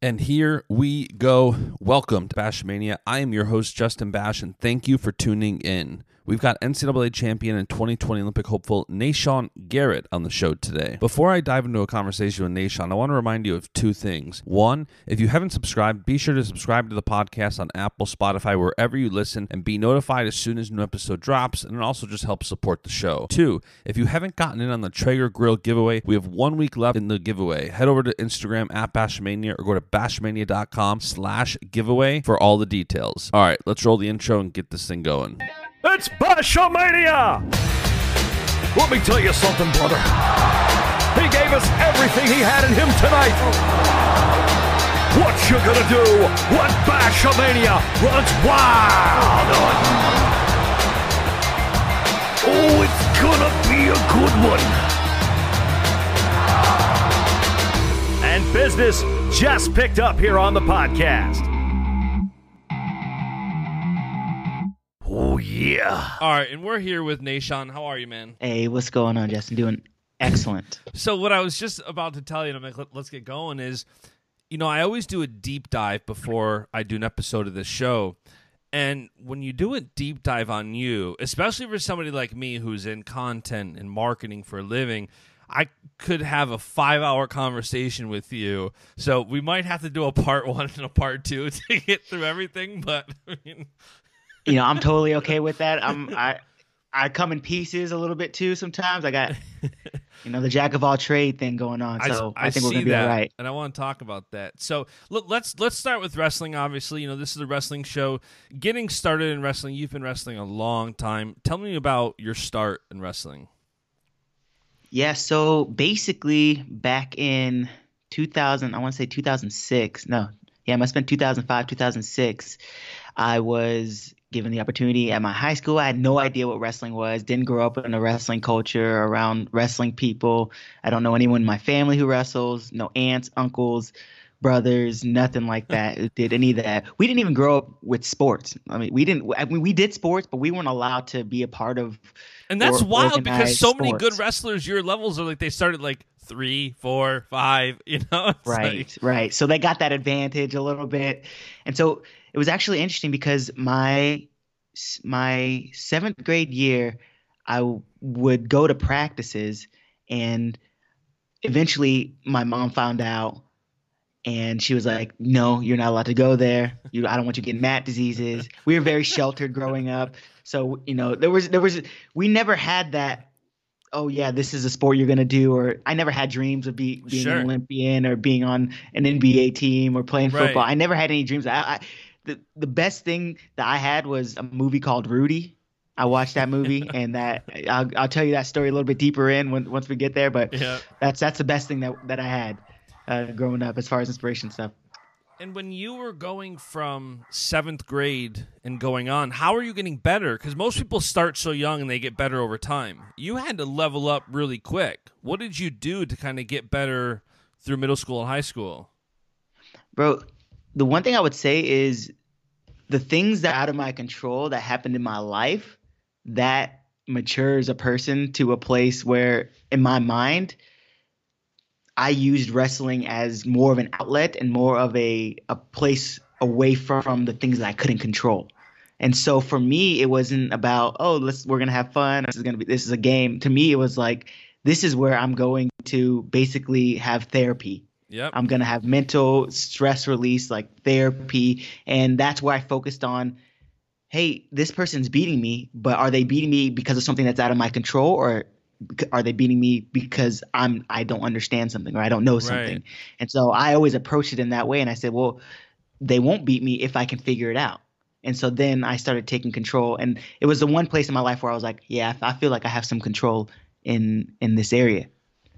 And here we go. Welcome to Bashmania. I am your host, Justin Bash, and thank you for tuning in. We've got NCAA champion and 2020 Olympic hopeful Nahshon Garrett on the show today. Before I dive into a conversation with Nahshon, I want to remind you of two things. One, if you haven't subscribed, be sure to subscribe to the podcast on Apple, Spotify, wherever you listen, and be notified as soon as new episode drops, and it also just helps support the show. Two, if you haven't gotten in on the Traeger Grill giveaway, we have one week left in the giveaway. Head over to Instagram at Bashmania or go to bashmania.com slash giveaway for all the details. All right, let's roll the intro and get this thing going. It's Bashamania! Let me tell you something, brother. He gave us everything he had in him tonight. What you gonna do when Bashamania runs wild on Oh, it's gonna be a good one. And business just picked up here on the podcast. Oh, yeah. All right, and we're here with Nahshon. How are you, man? Hey, what's going on, Justin? Doing excellent. So, what I was just about to tell you, and I'm like, Let, let's get going, is you know, I always do a deep dive before I do an episode of this show. And when you do a deep dive on you, especially for somebody like me who's in content and marketing for a living, I could have a five hour conversation with you. So we might have to do a part one and a part two to get through everything. But I mean, you know, I'm totally okay with that. I'm I I come in pieces a little bit too sometimes. I got you know the jack of all trade thing going on, so I, I think we're gonna be that, all right. And I want to talk about that. So look, let's let's start with wrestling. Obviously, you know this is a wrestling show. Getting started in wrestling, you've been wrestling a long time. Tell me about your start in wrestling. Yeah, so basically back in 2000, I want to say 2006. No, yeah, it must have been 2005, 2006. I was given the opportunity at my high school. I had no idea what wrestling was. Didn't grow up in a wrestling culture around wrestling people. I don't know anyone in my family who wrestles. No aunts, uncles, brothers, nothing like that. did any of that. We didn't even grow up with sports. I mean, we didn't. I mean, we did sports, but we weren't allowed to be a part of. And that's or, wild because so sports. many good wrestlers, your levels are like they started like three, four, five. You know, it's right, like... right. So they got that advantage a little bit, and so it was actually interesting because my my seventh grade year, I would go to practices, and eventually my mom found out, and she was like, "No, you're not allowed to go there. You, I don't want you getting mat diseases." We were very sheltered growing up, so you know there was there was we never had that. Oh yeah, this is a sport you're gonna do, or I never had dreams of be, being Sure. an Olympian or being on an NBA team or playing Right. football. I never had any dreams. I, I the the best thing that I had was a movie called Rudy. I watched that movie, and that I'll, I'll tell you that story a little bit deeper in when, once we get there. But Yeah. that's that's the best thing that that I had uh, growing up as far as inspiration stuff. And when you were going from seventh grade and going on, how are you getting better? Because most people start so young and they get better over time. You had to level up really quick. What did you do to kind of get better through middle school and high school? Bro, the one thing I would say is the things that are out of my control that happened in my life that matures a person to a place where in my mind I used wrestling as more of an outlet and more of a a place away from the things that I couldn't control. And so for me, it wasn't about oh let's we're gonna have fun. This is gonna be this is a game. To me, it was like this is where I'm going to basically have therapy. Yep. I'm gonna have mental stress release, like therapy, and that's where I focused on. Hey, this person's beating me, but are they beating me because of something that's out of my control, or are they beating me because I'm I don't understand something or I don't know something? Right. And so I always approached it in that way, and I said, well, they won't beat me if I can figure it out. And so then I started taking control, and it was the one place in my life where I was like, yeah, I feel like I have some control in in this area.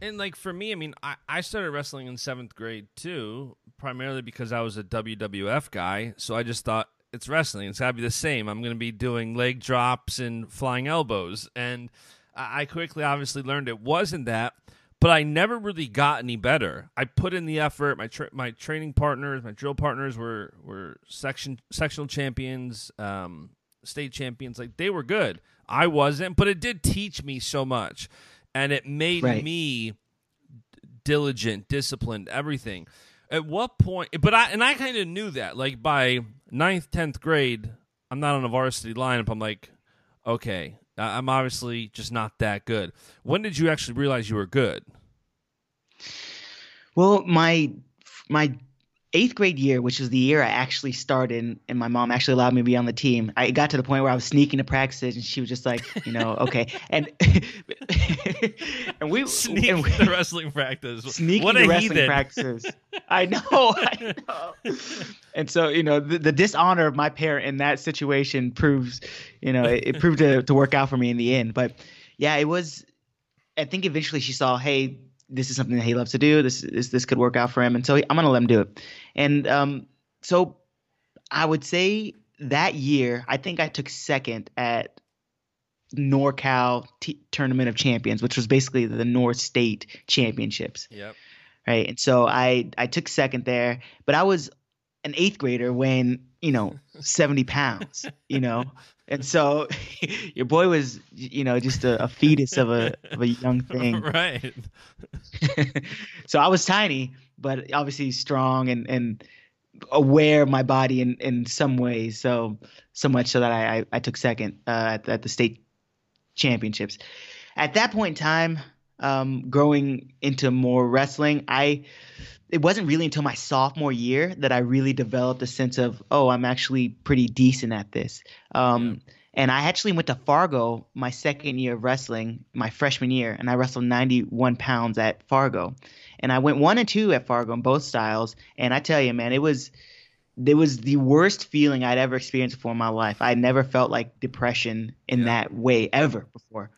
And like for me, I mean, I, I started wrestling in seventh grade too, primarily because I was a WWF guy. So I just thought it's wrestling. It's gotta be the same. I'm gonna be doing leg drops and flying elbows. And I quickly obviously learned it wasn't that, but I never really got any better. I put in the effort. My tra- my training partners, my drill partners were were section sectional champions, um, state champions. Like they were good. I wasn't, but it did teach me so much, and it made Right. me diligent, disciplined, everything. At what point? But I and I kind of knew that. Like by ninth, tenth grade, I'm not on a varsity lineup. I'm like, okay, I'm obviously just not that good. When did you actually realize you were good? Well, my my eighth grade year, which was the year I actually started, and my mom actually allowed me to be on the team. I got to the point where I was sneaking to practices, and she was just like, you know, okay, and and we Sneak and we, the wrestling practice. sneaking what a wrestling heathen. practices. I know, I know. And so, you know, the, the dishonor of my parent in that situation proves, you know, it, it proved to, to work out for me in the end. But yeah, it was. I think eventually she saw, hey, this is something that he loves to do. This this this could work out for him, and so I'm gonna let him do it. And um, so I would say that year, I think I took second at NorCal T- Tournament of Champions, which was basically the North State Championships Yep. right? And so I I took second there, but I was an eighth grader weighing you know seventy pounds, you know, and so your boy was you know just a, a fetus of a of a young thing. right. so I was tiny, but obviously strong and and aware of my body in in some ways. So so much so that I I, I took second uh, at, the- at the state championships. At that point in time, um, growing into more wrestling, I it wasn't really until my sophomore year that I really developed a sense of oh I'm actually pretty decent at this. Um, And I actually went to Fargo my second year of wrestling, my freshman year, and I wrestled 91 pounds at Fargo. And I went one and two at Fargo in both styles. And I tell you, man, it was it was the worst feeling I'd ever experienced before in my life. I never felt like depression in Yeah. that way ever before.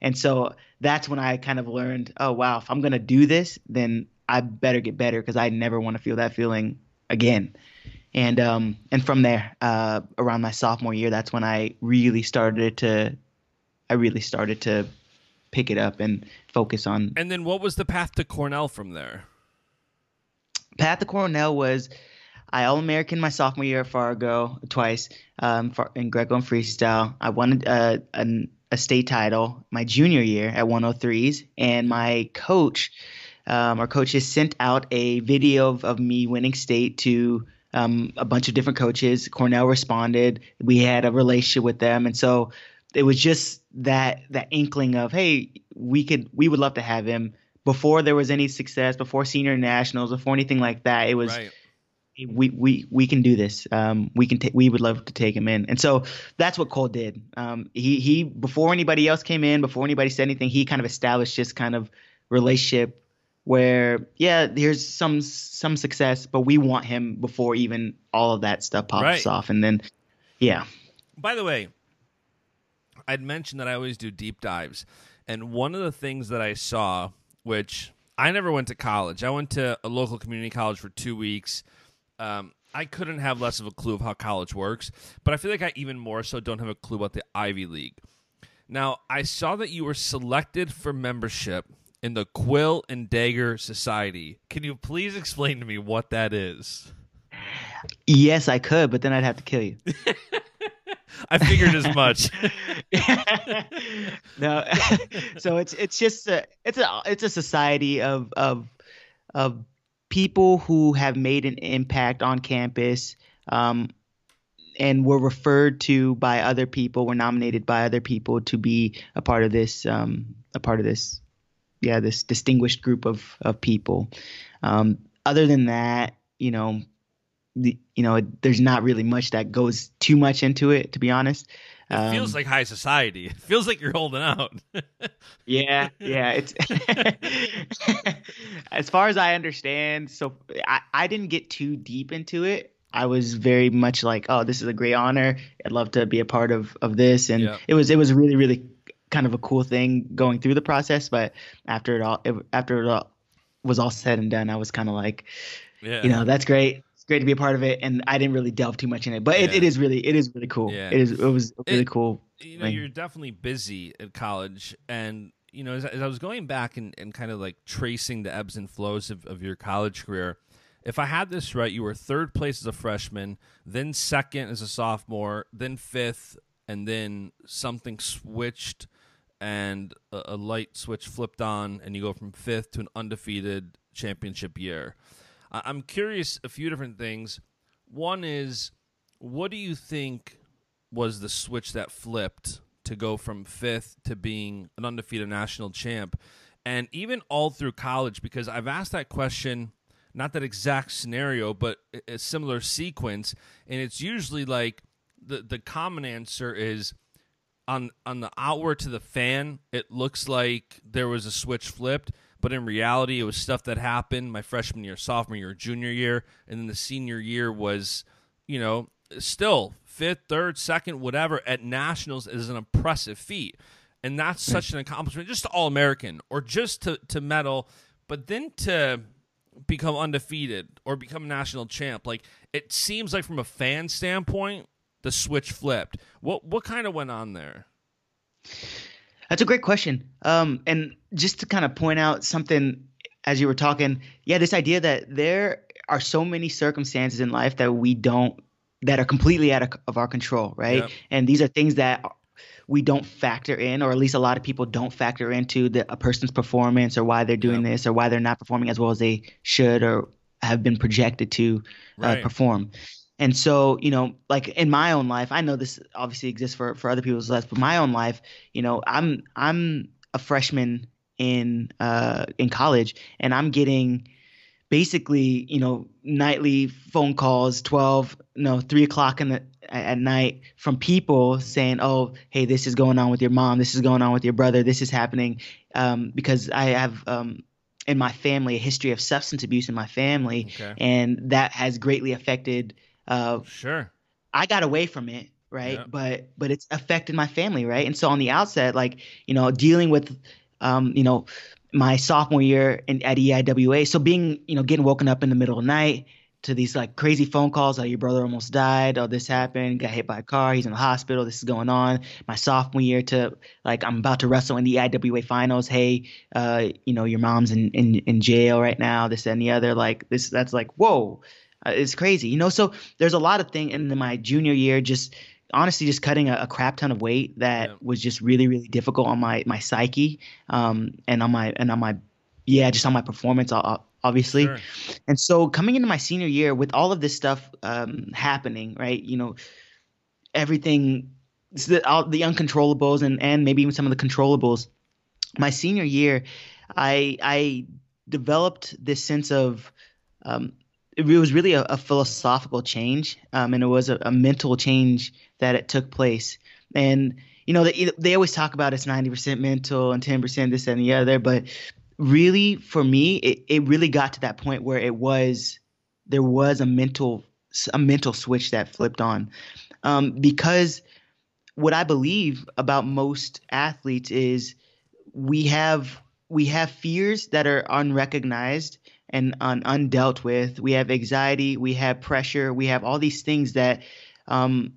And so that's when I kind of learned, oh wow, if I'm gonna do this, then I better get better because I never want to feel that feeling again. And um and from there, uh, around my sophomore year, that's when I really started to, I really started to pick it up and focus on And then what was the path to Cornell from there? Path to Cornell was I All American my sophomore year at Fargo twice um, for, in Greco and freestyle. I won uh, an, a state title my junior year at 103s, and my coach, um, our coaches sent out a video of, of me winning state to um, a bunch of different coaches. Cornell responded. We had a relationship with them, and so it was just that that inkling of hey, we could we would love to have him before there was any success, before senior nationals, before anything like that. It was Right. we we we can do this. Um, we can ta- we would love to take him in, and so that's what Koll did. Um, he he before anybody else came in, before anybody said anything, he kind of established this kind of relationship where yeah, there's some some success, but we want him before even all of that stuff pops Right. off, and then yeah, By the way, I'd mentioned that I always do deep dives, and one of the things that I saw, which I never went to college, I went to a local community college for two weeks. Um, I couldn't have less of a clue of how college works, but I feel like I even more so don't have a clue about the Ivy League. Now, I saw that you were selected for membership in the Quill and Dagger Society. Can you please explain to me what that is? yes, I could, but then I'd have to kill you. I figured as much. no, so it's it's just a it's a it's a society of of of people who have made an impact on campus, um, and were referred to by other people, were nominated by other people to be a part of this um, a part of this yeah this distinguished group of of people. Um, other than that, you know, the, you know, there's not really much that goes too much into it, to be honest. It feels Um, like high society. It feels like you're holding out. Yeah, yeah. It's as far as I understand. So I, I didn't get too deep into it. I was very much like, oh, this is a great honor. I'd love to be a part of of this, and Yeah. it was it was really really kind of a cool thing going through the process. But after it all, after it all was all said and done, I was kind of like, yeah. you know, that's great. It's great to be a part of it. And I didn't really delve too much in it, but yeah. it, it is really, it is really cool. Yeah. It is, it was really it, cool. You know, thing. you're definitely busy at college and you know, as, as I was going back and, and kind of like tracing the ebbs and flows of, of your college career, if I had this right, you were third place as a freshman, then second as a sophomore, then fifth, and then something switched and a, a, light switch flipped on, and you go from fifth to an undefeated championship year. I, I'm curious a few different things. One is, what do you think was the switch that flipped to go from fifth to being an undefeated national champ? And even all through college, because I've asked that question not that exact scenario, but a similar sequence. And it's usually like the the common answer is on on the outward to the fan, it looks like there was a switch flipped, but in reality, it was stuff that happened my freshman year, sophomore year, junior year, and then the senior year was, you know, still fifth, third, second, whatever at nationals is an impressive feat. And that's hmm. such an accomplishment, just to All American or just to, to medal, but then to become undefeated or become national champ. Like it seems like from a fan standpoint, the switch flipped. What what kind of went on there? That's a great question. Um, and just to kind of point out something as you were talking, yeah, this idea that there are so many circumstances in life that we don't that are completely out of, of our control, right? Yep. And these are things that we don't factor in, or at least a lot of people don't factor into the, a person's performance or why they're doing yeah. this or why they're not performing as well as they should or have been projected to uh, right. perform. And so, you know, like in my own life, I know this obviously exists for, for other people's lives, but my own life, you know, I'm I'm a freshman in uh, in college, and I'm getting basically, you know, nightly phone calls, twelve, no, three o'clock in the at night from people saying, "Oh, hey, this is going on with your mom. This is going on with your brother. This is happening," um, because I have um, in my family a history of substance abuse in my family, okay. and that has greatly affected. Uh, sure. I got away from it, right? Yeah. But but it's affected my family, right? And so on the outset, like you know, dealing with, um, you know, my sophomore year in, at EIWA, so being you know getting woken up in the middle of the night to these like crazy phone calls. Oh, your brother almost died. Oh, this happened. Got hit by a car. He's in the hospital. This is going on. My sophomore year to like I'm about to wrestle in the IWA finals. Hey, uh, you know your mom's in, in in jail right now. This and the other. Like this. That's like whoa. Uh, it's crazy, you know. So there's a lot of things. in my junior year, just honestly, just cutting a, a crap ton of weight that yeah. was just really, really difficult on my my psyche, um, and on my and on my yeah, just on my performance obviously. Sure. And so coming into my senior year with all of this stuff um, happening, right? You know, everything, the, all, the uncontrollables and, and maybe even some of the controllables. My senior year, I I developed this sense of um, it was really a, a philosophical change, um, and it was a, a, mental change that it took place. And you know, they they always talk about it's ninety percent mental and ten percent this and the other, but really for me it, it really got to that point where it was there was a mental a mental switch that flipped on um, because what i believe about most athletes is we have we have fears that are unrecognized and un, undealt with. We have anxiety we have pressure we have all these things that um,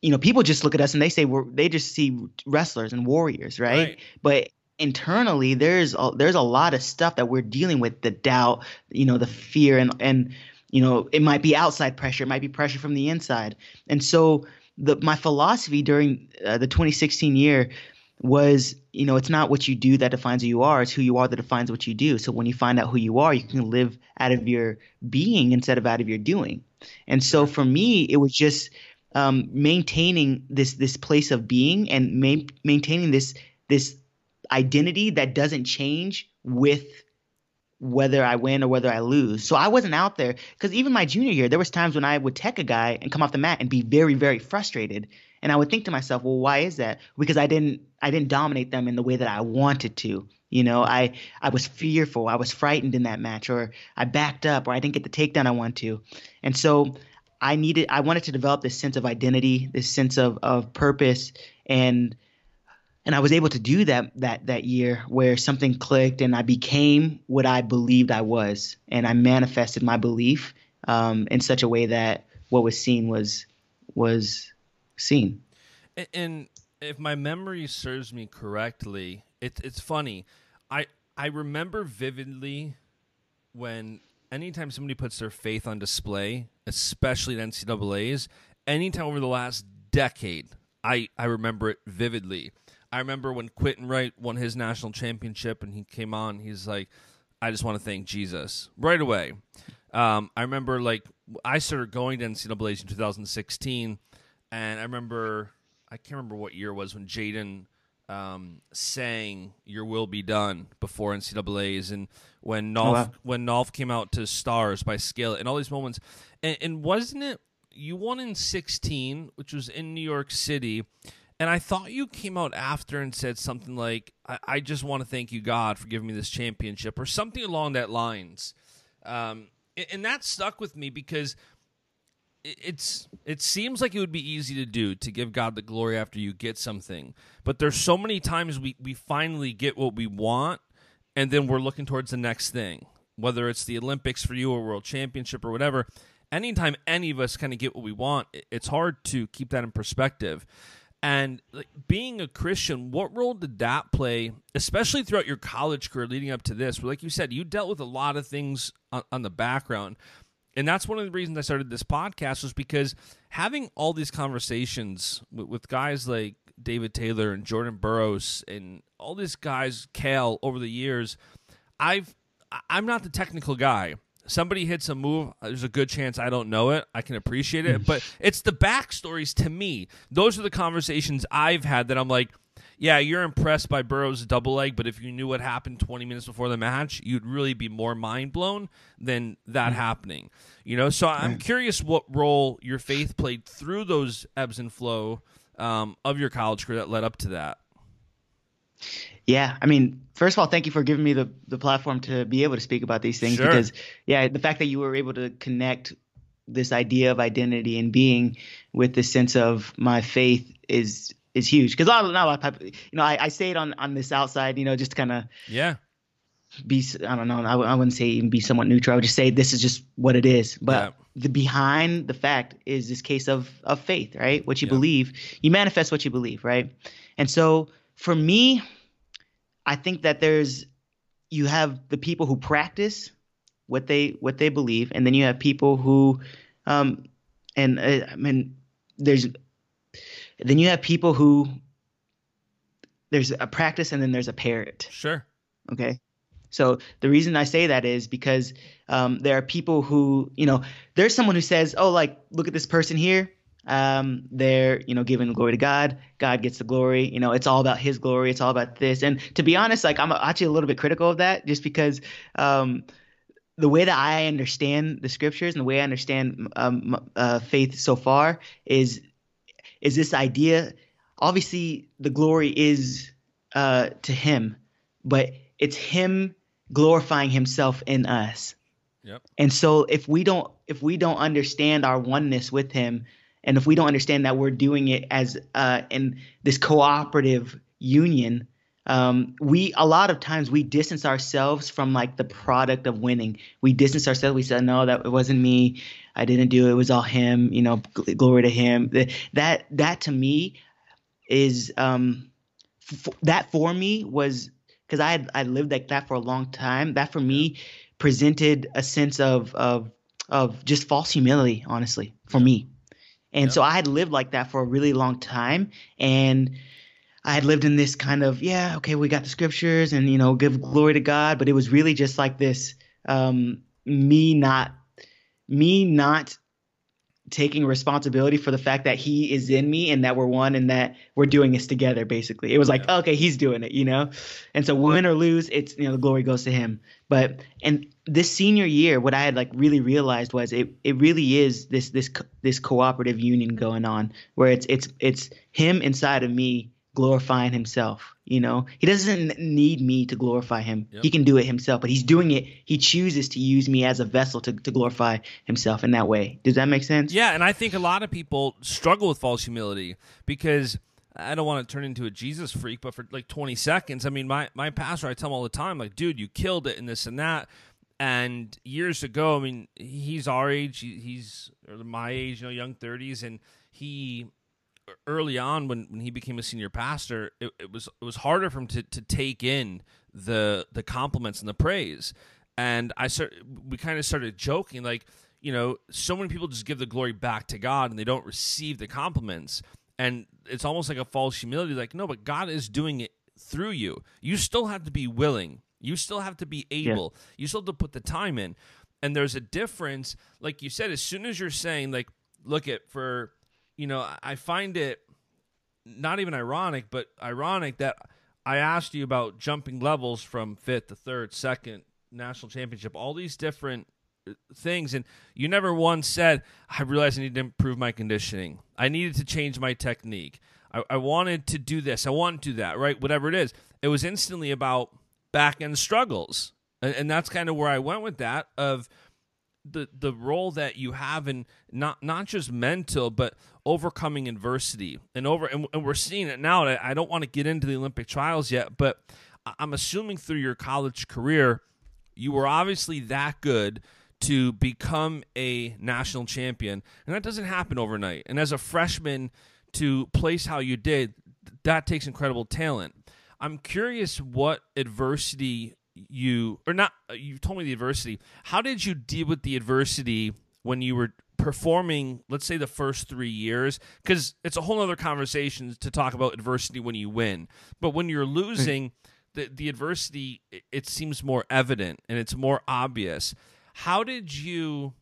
you know people just look at us and they say we're they just see wrestlers and warriors right, right. but internally there's a, there's a lot of stuff that we're dealing with the doubt you know the fear and and you know it might be outside pressure it might be pressure from the inside. And so the my philosophy during uh, the 2016 year was you know it's not what you do that defines who you are it's who you are that defines what you do so when you find out who you are you can live out of your being instead of out of your doing and so for me it was just um, maintaining this this place of being and ma- maintaining this this identity that doesn't change with whether I win or whether I lose. So I wasn't out there because even my junior year, there was times when I would tech a guy and come off the mat and be very, very frustrated. And I would think to myself, well, why is that? Because I didn't I didn't dominate them in the way that I wanted to. You know, I I was fearful, I was frightened in that match, or I backed up, or I didn't get the takedown I wanted to. And so I needed I wanted to develop this sense of identity, this sense of of purpose and and I was able to do that that that year where something clicked and I became what I believed I was, and I manifested my belief um, in such a way that what was seen was was seen. And if my memory serves me correctly, it, it's funny. I I remember vividly when anytime somebody puts their faith on display, especially at NCAA's, anytime over the last decade, I, I remember it vividly. I remember when Quentin Wright won his national championship and he came on, he's like, I just want to thank Jesus right away. Um, I remember like I started going to NCAA's in 2016, and I remember I can't remember what year it was when Jaden um, sang "Your Will Be Done" before NCAA's, and when Nolf Oh, wow. when Nolf came out to "Stars" by Skillet, and all these moments, and, and wasn't it you won in 16, which was in New York City, and I thought you came out after and said something like, "I, I just want to thank you, God, for giving me this championship," or something along that lines. Um, and- and that stuck with me because it's it seems like it would be easy to do to give God the glory after you get something, but there's so many times we we finally get what we want, and then we're looking towards the next thing, whether it's the Olympics for you or World Championship or whatever. Anytime any of us kind of get what we want, it's hard to keep that in perspective. And like, being a Christian, what role did that play, especially throughout your college career leading up to this? Where, like you said, you dealt with a lot of things on, on the background. And that's one of the reasons I started this podcast was because having all these conversations with, with guys like David Taylor and Jordan Burroughs and all these guys, Cael, over the years, I've I'm not the technical guy. Somebody hits a move, there's a good chance I don't know it. I can appreciate it, mm. but it's the backstories to me. Those are the conversations I've had that I'm like, yeah, you're impressed by Burroughs' double leg, but if you knew what happened 20 minutes before the match, you'd really be more mind blown than that happening. You know, so I'm curious what role your faith played through those ebbs and flow um, of your college career that led up to that. Yeah, I mean, first of all, thank you for giving me the the platform to be able to speak about these things Sure. because yeah, the fact that you were able to connect this idea of identity and being with the sense of my faith is is huge because not a lot of you know, I, I say it on on this outside, you know, just kind of Yeah. be I don't know, I, I wouldn't say even be somewhat neutral. I would just say this is just what it is. But Yeah. the behind the fact is this case of of faith, right? What you Yeah. believe, you manifest what you believe, right? And so for me, I think that there's you have the people who practice what they what they believe, and then you have people who, um, and uh, I mean, there's then you have people who there's a practice and then there's a parrot. Sure. Okay. So the reason I say that is because um, there are people who, you know, there's someone who says, oh, like, look at this person here. Um, they're, you know, giving the glory to God. God gets the glory. You know, it's all about His glory. It's all about this. And to be honest, like, I'm actually a little bit critical of that just because um, the way that I understand the scriptures and the way I understand um, uh, faith so far is is this idea. Obviously, the glory is uh, to Him, but it's Him glorifying Himself in us. Yep. And so, if we don't if we don't understand our oneness with Him, and if we don't understand that we're doing it as uh, in this cooperative union, um, we a lot of times we distance ourselves from like the product of winning. We distance ourselves. We say, no, that it wasn't me. I didn't do it. It was all him. You know, gl- glory to him. That that to me is um, f- that for me was because I had I lived like that for a long time. That for me presented a sense of of of just false humility, honestly, for me. And so I had lived like that for a really long time, and I had lived in this kind of yeah, okay, we got the scriptures, and you know, give glory to God, but it was really just like this um, me not me not taking responsibility for the fact that he is in me and that we're one and that we're doing this together basically. It was like okay he's doing it you know? And so win or lose it's you know the glory goes to him. But and this senior year what i had like really realized was it it really is this this this cooperative union going on where it's it's it's him inside of me glorifying himself you know? He doesn't need me to glorify him. Yep. he can do it himself but he's doing it. He chooses to use me as a vessel to, to glorify himself in that way. Does that make sense? Yeah, and I think a lot of people struggle with false humility because I don't want to turn into a Jesus freak, but for like 20 seconds, I mean, my, my pastor, I tell him all the time, like, dude, you killed it and this and that. And years ago, I mean, he's our age, he's my age, you know, young 30s, and he early on when, when he became a senior pastor, it, it was it was harder for him to, to take in the the compliments and the praise. And I start we kind of started joking like, you know, so many people just give the glory back to God and they don't receive the compliments. And it's almost like a false humility, like, no, but God is doing it through you. You still have to be willing. You still have to be able. Yeah. You still have to put the time in. And there's a difference, like you said, as soon as you're saying, like, look at for, you know, I find it not even ironic, but ironic that I asked you about jumping levels from fifth to third, second, national championship, all these different uh, things. And you never once said i realized i need to improve my conditioning. I needed to change my technique. I, I, wanted to do this. I want to do that right? Whatever it is. It was instantly about back end struggles. And, and that's kind of where i went with that of the the role that you have in not not just mental but overcoming adversity. And over and, and we're seeing it now I don't want to get into the Olympic trials yet but I'm assuming through your college career you were obviously that good to become a national champion and that doesn't happen overnight. And as a freshman to place how you did that takes incredible talent. I'm curious what adversity you or not you told me the adversity. How did you deal with the adversity when you were performing let's say the first three years because it's a whole other conversation to talk about adversity when you win but when you're losing the, the adversity it, it seems more evident and it's more obvious how did you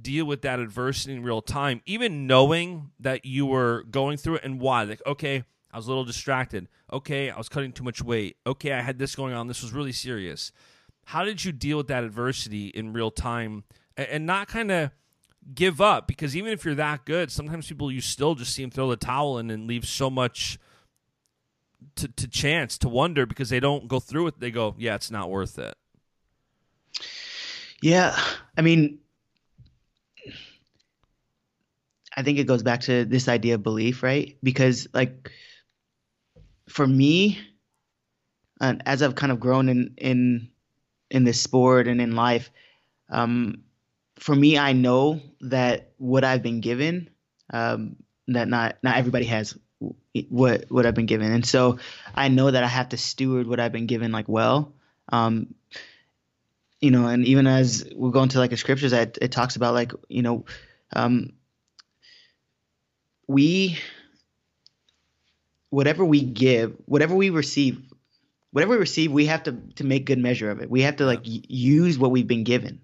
deal with that adversity in real time even knowing that you were going through it and why like okay I was a little distracted. Okay, I was cutting too much weight. Okay, I had this going on. This was really serious. How did you deal with that adversity in real time and, not kind of give up? Because even if you're that good, sometimes people you still just see them throw the towel in and leave so much to, to chance to wonder because they don't go through it. They go, yeah, it's not worth it. Yeah, I mean, I think it goes back to this idea of belief, right? Because like for me, and as I've kind of grown in in in this sport and in life, um, for me, I know that what I've been given, um, that not not everybody has what what I've been given, and so I know that I have to steward what I've been given like well. Um, you know, and even as we go into like the scriptures, that it talks about like you know, um, we whatever we give, whatever we receive, whatever we receive, we have to to make good measure of it. We have to like use what we've been given.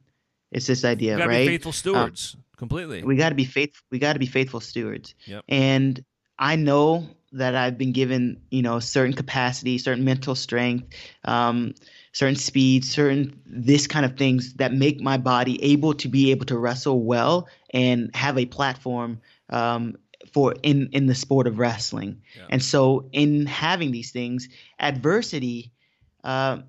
It's this idea, right? faithful stewards, um, completely. We got to be faithful. We got to be faithful stewards. Yep. And I know that I've been given, you know, certain capacity, certain mental strength, um, certain speed, certain this kind of things that make my body able to be able to wrestle well and have a platform um, for in in the sport of wrestling. Yeah. And so in having these things, adversity. Uh,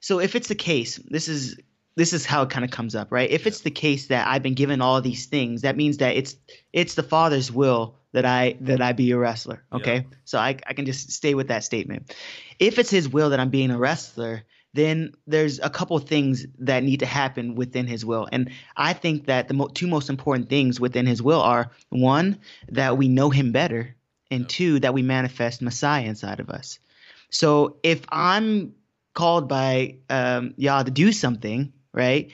so if it's the case, this is this is how it kind of comes up, right? If yeah. it's the case that I've been given all these things, that means that it's it's the Father's will that I that I be a wrestler. Okay, yeah. so I I can just stay with that statement. If it's His will that I'm being a wrestler, then there's a couple things that need to happen within his will. And I think that the mo- two most important things within his will are one, that we know him better, and yep. two, that we manifest Messiah inside of us. So if I'm called by um, Yah to do something, right?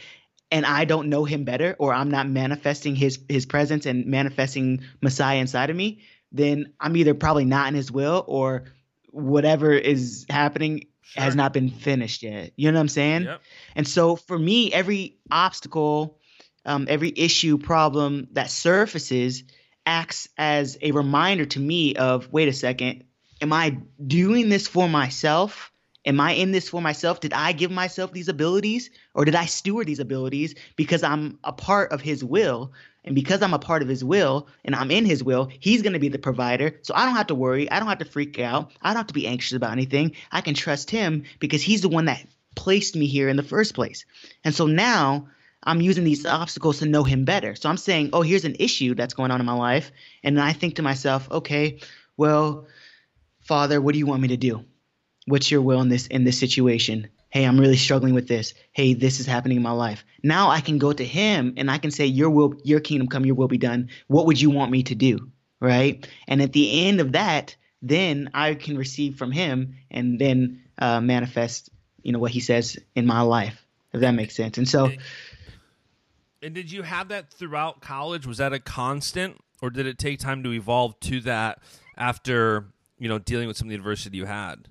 And I don't know him better, or I'm not manifesting his his presence and manifesting Messiah inside of me, then I'm either probably not in his will or whatever is happening sure. has not been finished yet. You know what I'm saying? Yep. And so for me, every obstacle, um, every issue, problem that surfaces acts as a reminder to me of wait a second, am I doing this for myself? Am I in this for myself? Did I give myself these abilities or did I steward these abilities because I'm a part of his will? And because I'm a part of his will and I'm in his will, he's going to be the provider. So I don't have to worry. I don't have to freak out. I don't have to be anxious about anything. I can trust him because he's the one that placed me here in the first place. And so now I'm using these obstacles to know him better. So I'm saying, oh, here's an issue that's going on in my life. And I think to myself, okay, well, Father, what do you want me to do? What's your will in this in this situation? Hey, I'm really struggling with this. Hey, this is happening in my life. Now I can go to him and I can say, Your will, your kingdom come, your will be done. What would you want me to do? Right? And at the end of that, then I can receive from him and then uh, manifest, you know, what he says in my life, if that makes sense. And so And did you have that throughout college? Was that a constant or did it take time to evolve to that after, you know, dealing with some of the adversity you had?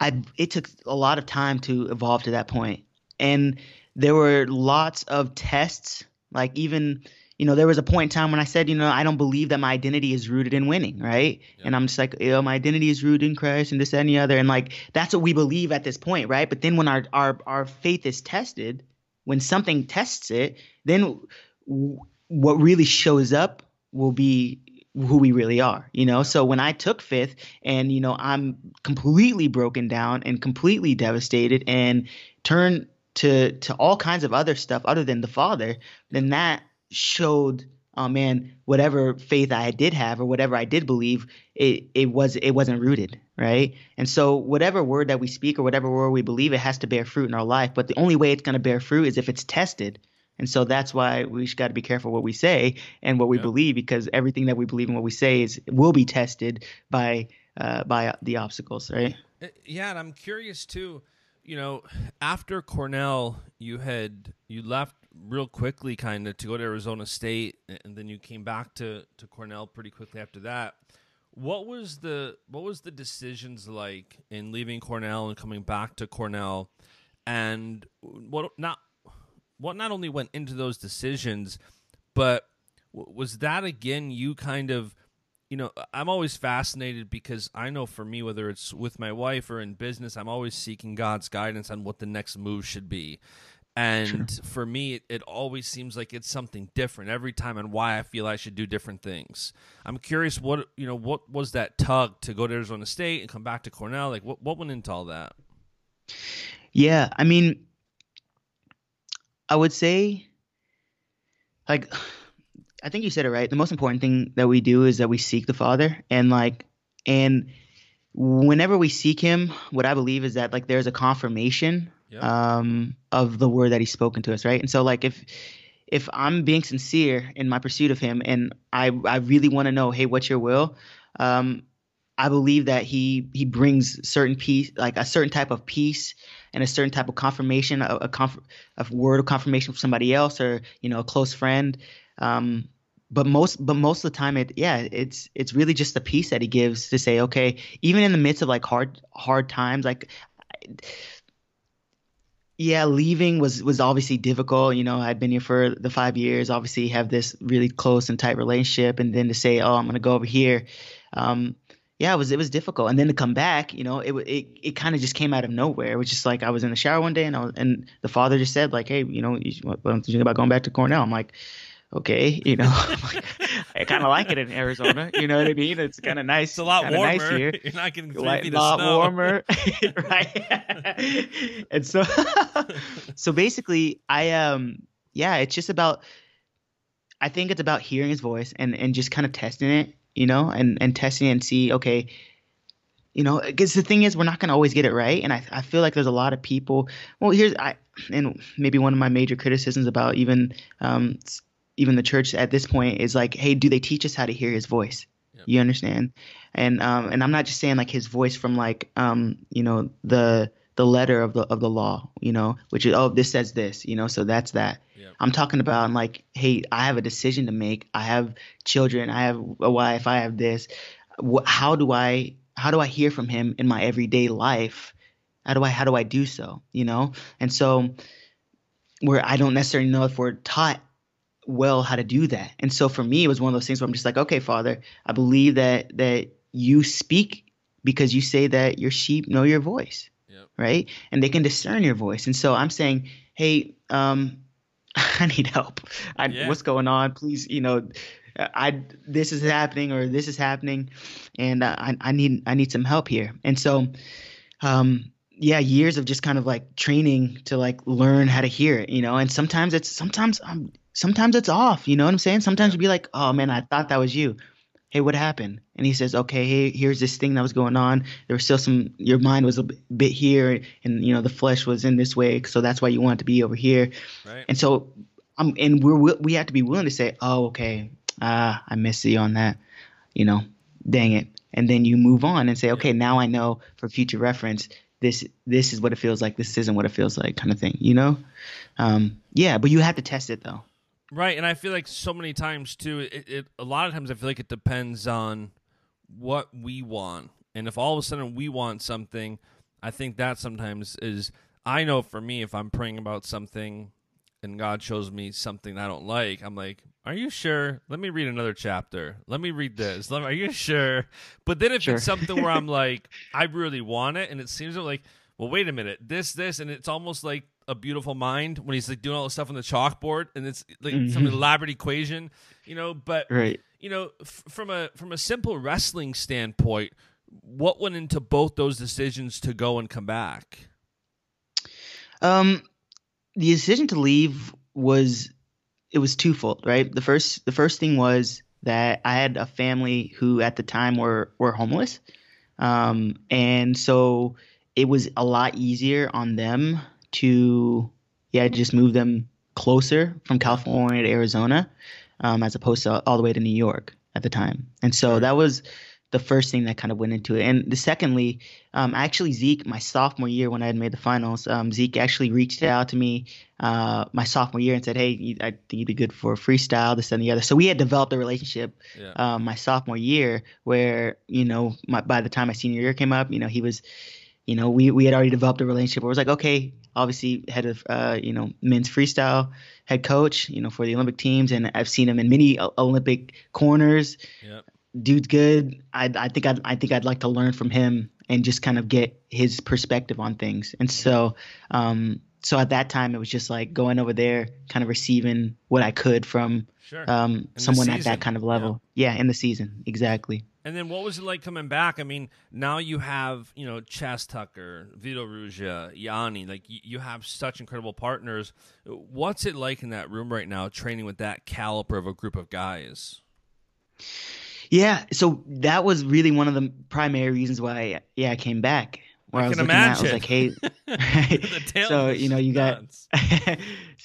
I it took a lot of time to evolve to that point, and there were lots of tests. Like even you know there was a point in time when I said you know I don't believe that my identity is rooted in winning, right? And I'm just like you know my identity is rooted in Christ and this that, and the other, and like that's what we believe at this point, right? But then when our our our faith is tested, when something tests it, then w- what really shows up will be who we really are, you know? So when I took fifth and, you know, I'm completely broken down and completely devastated and turned to, to all kinds of other stuff other than the father, then that showed, oh man, whatever faith I did have or whatever I did believe, it, it was, it wasn't rooted. Right. And so whatever word that we speak or whatever word we believe, it has to bear fruit in our life. But the only way it's going to bear fruit is if it's tested. And so that's why we got to be careful what we say and what we believe, because everything that we believe and what we say is will be tested by uh, by the obstacles, right? Uh, yeah, and I'm curious too. You know, after Cornell, you had you left real quickly, kind of to go to Arizona State, and then you came back to to Cornell pretty quickly after that. What was the what was the decisions like in leaving Cornell and coming back to Cornell, and what not what not only went into those decisions, but was that again you kind of you know i'm always fascinated because i know for me whether it's with my wife or in business i'm always seeking god's guidance on what the next move should be. And sure. for me it, it, always seems like it's something different every time and why i feel i should do different things. I'm curious what you know what was that tug to go to arizona state and come back to cornell? Like what, what went into all that? Yeah i mean I would say, like, I think you said it right. The most important thing that we do is that we seek the Father, and like, and whenever we seek Him, what I believe is that like there's a confirmation yep. um, of the word that He's spoken to us, right? And so like if if I'm being sincere in my pursuit of Him, and I I really want to know, hey, what's Your will? Um, I believe that he he brings certain peace, like a certain type of peace and a certain type of confirmation, a, a, conf- word of confirmation from somebody else or you know a close friend. Um, but most but most of the time, it yeah, it's it's really just the peace that he gives to say, okay, even in the midst of like hard hard times, like. yeah, leaving was was obviously difficult. You know, I'd been here for the five years. Obviously, have this really close and tight relationship, and then to say, "Oh, I'm to go over here," um, yeah, it was it was difficult. And then to come back, you know, it it it kind of just came out of nowhere. It was just like I was in the shower one day, and I was, and the father just said like, hey, you know, you, what, what I'm thinking about going back to Cornell. I'm like, okay, you know, I kind of like it in Arizona. You know what I mean? It's kind of nice. It's a lot warmer. Nice here. You're not getting three feet of lot snow. warmer, right? and so, so basically, I um, yeah, it's just about. I think it's about hearing his voice and and just kind of testing it you know, and and testing and see, okay, you know, because the thing is, we're not gonna always get it right, and I I feel like there's a lot of people. Well, here's I and maybe one of my major criticisms about even um even the church at this point is like, hey, do they teach us how to hear His voice? Yep. You understand? And um and I'm not just saying like His voice from like um you know the the letter of the of the law, you know, which is oh this says this, you know, so that's that. Yeah. I'm talking about like, hey, I have a decision to make. I have children. I have a wife. I have this. How do I how do I hear from him in my everyday life? How do I how do I do so? You know, and so where I don't necessarily know if we're taught well how to do that. And so for me, it was one of those things where I'm just like, okay, Father, I believe that that you speak because you say that your sheep know your voice right? And they can discern your voice. And so I'm saying, hey, um, I need help. I, yeah. What's going on? Please, you know, I this is happening or this is happening, and I I need I need some help here. And so, um, yeah, years of just kind of like training to like learn how to hear it, you know. And sometimes it's sometimes I'm sometimes it's off. You know what I'm saying? Sometimes yeah. you'll be like, oh man, I thought that was you. Hey, what happened? And he says, okay, hey, here's this thing that was going on. There was still some, your mind was a bit here, and you know the flesh was in this way, so that's why you wanted to be over here. Right. And so, um, and we're we have to be willing to say, oh, okay, ah, I missed you on that, you know, dang it, and then you move on and say, okay, now I know for future reference. This this is what it feels like. This isn't what it feels like, kind of thing, you know. Um, yeah, but you have to test it though. Right, and I feel like so many times too. It, it a lot of times I feel like it depends on what we want, and if all of a sudden we want something, I think that sometimes is. I know for me, if I'm praying about something, and God shows me something I don't like, I'm like, "Are you sure? Let me read another chapter. Let me read this. Me, are you sure?" But then if sure. it's something where I'm like, I really want it, and it seems like, well, wait a minute, this, this, and it's almost like a beautiful mind when he's like doing all the stuff on the chalkboard and it's like mm-hmm. some elaborate equation you know? But right. you know f- from a from a simple wrestling standpoint what went into both those decisions to go and come back? Um the decision to leave was it was twofold right? The first the first thing was that i had a family who at the time were were homeless. Um and so it was a lot easier on them to yeah just move them closer from California to Arizona, um, as opposed to all the way to New York at the time. And so that was the first thing that kind of went into it. And the secondly, um, actually Zeke, my sophomore year when I had made the finals, um, Zeke actually reached out to me uh, my sophomore year and said, "Hey, I think you'd be good for freestyle, this and the other." So we had developed a relationship yeah. um, my sophomore year, where you know, my, by the time my senior year came up, you know, he was you know, we, we had already developed a relationship where it was like, okay, obviously head of, uh, you know, men's freestyle head coach, you know, for the Olympic teams. And I've seen him in many Olympic corners. Yep. Dude's good. I, I think I'd, I think I'd like to learn from him and just kind of get his perspective on things. And so, um, so at that time it was just like going over there, kind of receiving what I could from sure. um, someone at that kind of level. Yeah. yeah, in the season, exactly. And then what was it like coming back? I mean, now you have, you know, Chas Tucker, Vito Arujau, Yianni. like you have such incredible partners. What's it like in that room right now training with that caliber of a group of guys? Yeah, so that was really one of the primary reasons why yeah, I came back where I, I was looking imagine. at, I was like, hey, so you know, you got,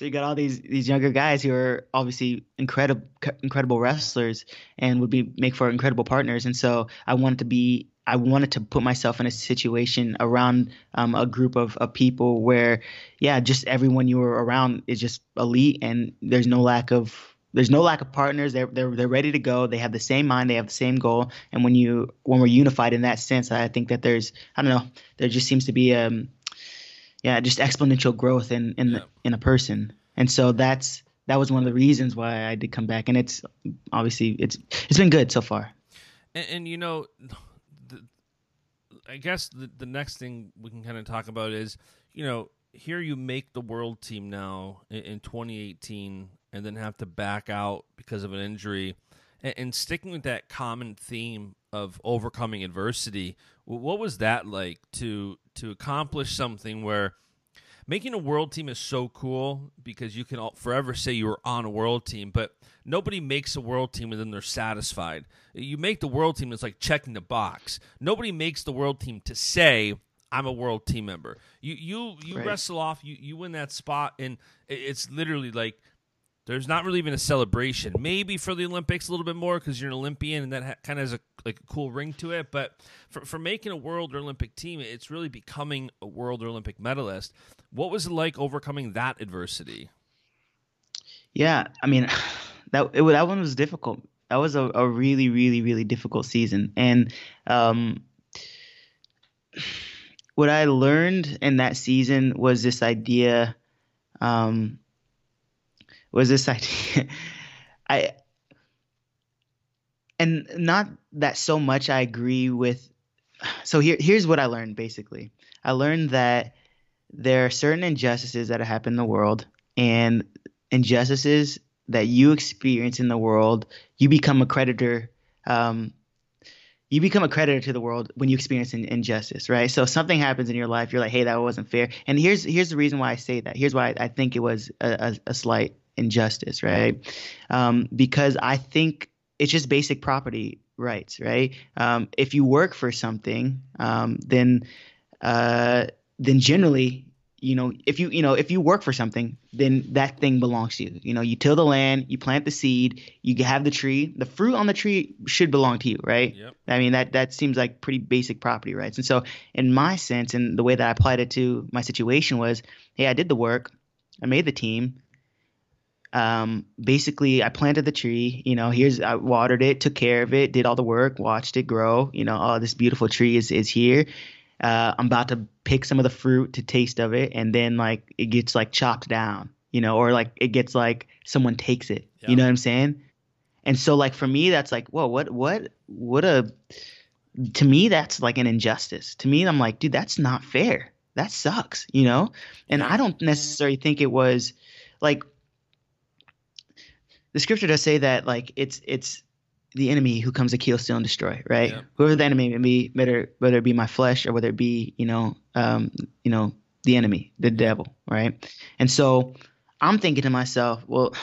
so you got all these these younger guys who are obviously incredible incredible wrestlers and would be make for incredible partners, and so I wanted to be. I wanted to put myself in a situation around um, a group of, of people where, yeah, just everyone you were around is just elite, and there's no lack of there's no lack of partners. They're they're they're ready to go. They have the same mind. They have the same goal. And when you when we're unified in that sense, I think that there's I don't know. There just seems to be um yeah just exponential growth in in yeah. in a person. And so that's that was one of the reasons why I did come back. And it's obviously it's it's been good so far. And, and you know, the, I guess the the next thing we can kind of talk about is you know here you make the world team now in, in 2018 and then have to back out because of an injury. And, and sticking with that common theme of overcoming adversity, what was that like to to accomplish something where making a world team is so cool because you can forever say you were on a world team, but nobody makes a world team and then they're satisfied. You make the world team, it's like checking the box. Nobody makes the world team to say, I'm a world team member. You you you right. wrestle off, you you win that spot, and it's literally like there's not really even a celebration. Maybe for the Olympics a little bit more because you're an Olympian and that ha- kind of has a like a cool ring to it. But for for making a world or Olympic team, it's really becoming a world or Olympic medalist. What was it like overcoming that adversity? Yeah, I mean, that it, that one was difficult. That was a, a really, really, really difficult season, and um, what I learned in that season was this idea. Um, was this idea. I and not that so much I agree with. So here, here's what I learned basically. I learned that there are certain injustices that happen in the world, and injustices that you experience in the world, you become a creditor. Um, you become a creditor to the world when you experience an injustice, right? So something happens in your life, you're like, "Hey, that wasn't fair." And here's here's the reason why I say that. Here's why I think it was a, a, a slight injustice, right? Um, because I think it's just basic property rights, right? Um, if you work for something, um, then uh, then generally you know if you you know if you work for something then that thing belongs to you you know you till the land you plant the seed you have the tree the fruit on the tree should belong to you right Yep. i mean that that seems like pretty basic property rights and so in my sense and the way that i applied it to my situation was hey i did the work i made the team um, basically I planted the tree, you know, here's, I watered it, took care of it, did all the work, watched it grow, you know, oh, this beautiful tree is, is here. Uh, I'm about to pick some of the fruit to taste of it. And then like it gets like chopped down, you know, or like it gets like someone takes it, Yeah. you know what I'm saying? And so like for me, that's like, whoa, what, what, what a, to me, that's like an injustice. To me, I'm like, dude, that's not fair. That sucks, you know? And I don't necessarily think it was like the scripture does say that like it's it's the enemy who comes to kill, steal, and destroy, right? Yeah. Whoever the enemy may be, whether whether it be my flesh or whether it be, you know, um, you know, the enemy, the devil, right? And so I'm thinking to myself, well,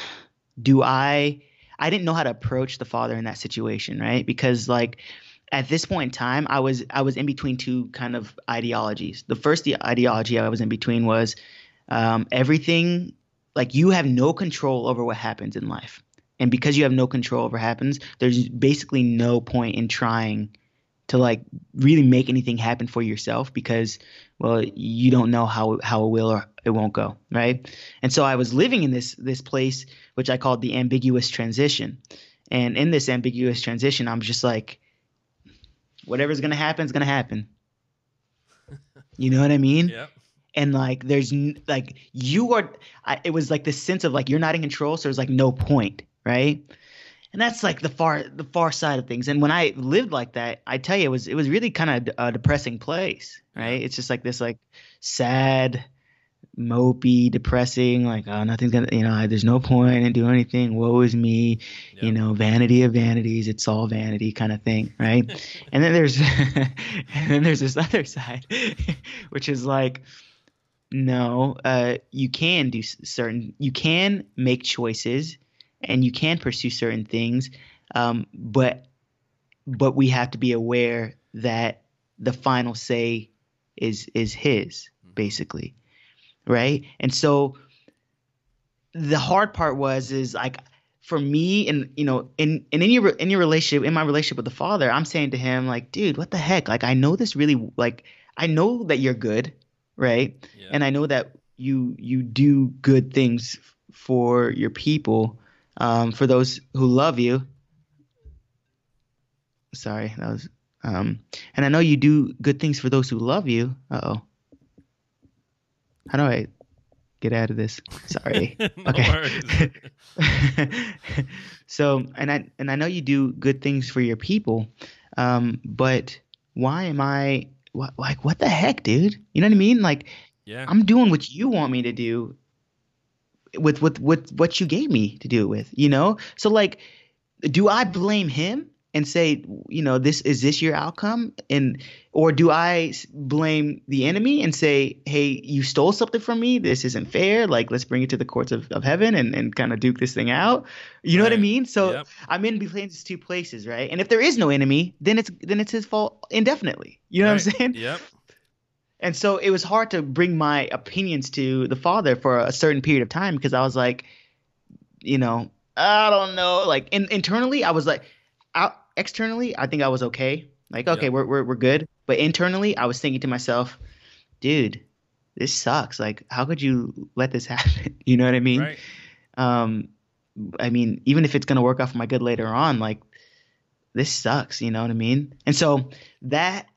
do I I didn't know how to approach the father in that situation, right? Because like at this point in time, I was I was in between two kind of ideologies. The first the ideology I was in between was um, everything like you have no control over what happens in life, and because you have no control over what happens, there's basically no point in trying to like really make anything happen for yourself because well you don't know how how it will or it won't go right? And so i was living in this this place which i called the ambiguous transition. And in this ambiguous transition i'm just like whatever's gonna happen is gonna happen. You know what i mean? Yep. And like there's n- like you are I, it was like this sense of like you're not in control so there's like no point right? And that's like the far the far side of things. And when i lived like that i tell you it was it was really kind of a depressing place right? It's just like this like sad mopey depressing like oh nothing's gonna you know there's no point in doing anything. Woe is me. You know vanity of vanities. It's all vanity kind of thing right? And then there's and then there's this other side which is like no uh you can do certain you can make choices and you can pursue certain things um but but we have to be aware that the final say is is his basically right? And so the hard part was is like for me and you know in in any re- in your relationship in my relationship with the father i'm saying to him like dude what the heck? Like i know this really like i know that you're good right? Yeah. and i know that you you do good things for your people. Um for those who love you sorry that was um and i know you do good things for those who love you. Uh-oh. How do i get out of this? Sorry. Okay. so and i and i know you do good things for your people um but why am i what, like what the heck dude? You know what i mean? Like yeah. i'm doing what you want me to do with with with what you gave me to do it with you know? So like do i blame him and say you know this is this your outcome? And or do I blame the enemy and say hey you stole something from me. This isn't fair. Like let's bring it to the courts of, of heaven and, and kind of duke this thing out. You know what i mean? So Yep. i'm in between these two places right? And if there is no enemy then it's then it's his fault indefinitely. You know what i'm saying? Yep. and so it was hard to bring my opinions to the father for a certain period of time because I was like, you know, I don't know. Like in, internally, I was like, out externally, I think I was okay. Like, okay, Yeah. we're, we're we're good. But internally, I was thinking to myself, dude, this sucks. Like, how could you let this happen? you know what I mean? Right. um i mean even if it's going to work out for my good later on like this sucks you know what i mean and so that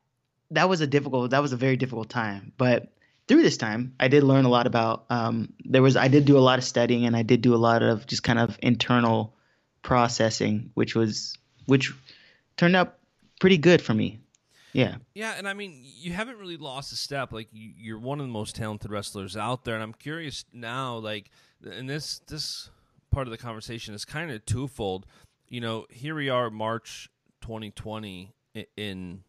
that was a difficult that was a very difficult time but through this time i did learn a lot about um there was i did do a lot of studying and i did do a lot of just kind of internal processing which was which turned out pretty good for me yeah Yeah, and I mean, you haven't really lost a step. Like you, you're one of the most talented wrestlers out there, and I'm curious now. Like, and this this part of the conversation is kind of twofold. You know, here we are, March 2020, in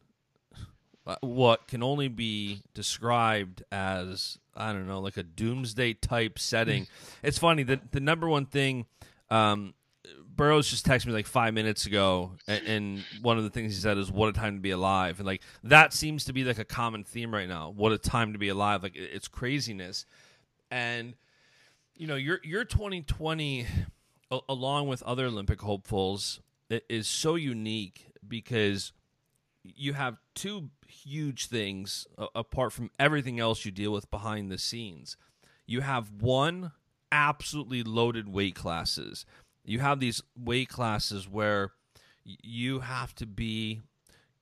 uh, what can only be described as I don't know, like a doomsday type setting. it's funny that the number one thing um, Burroughs just texted me like five minutes ago, and, and, one of the things he said is "What a time to be alive," and like that seems to be like a common theme right now. What a time to be alive! Like it's craziness, and you know your your 2020, along with other Olympic hopefuls, is so unique because you have two huge things apart from everything else you deal with behind the scenes. You have one absolutely loaded weight classes. You have these weight classes where you have to be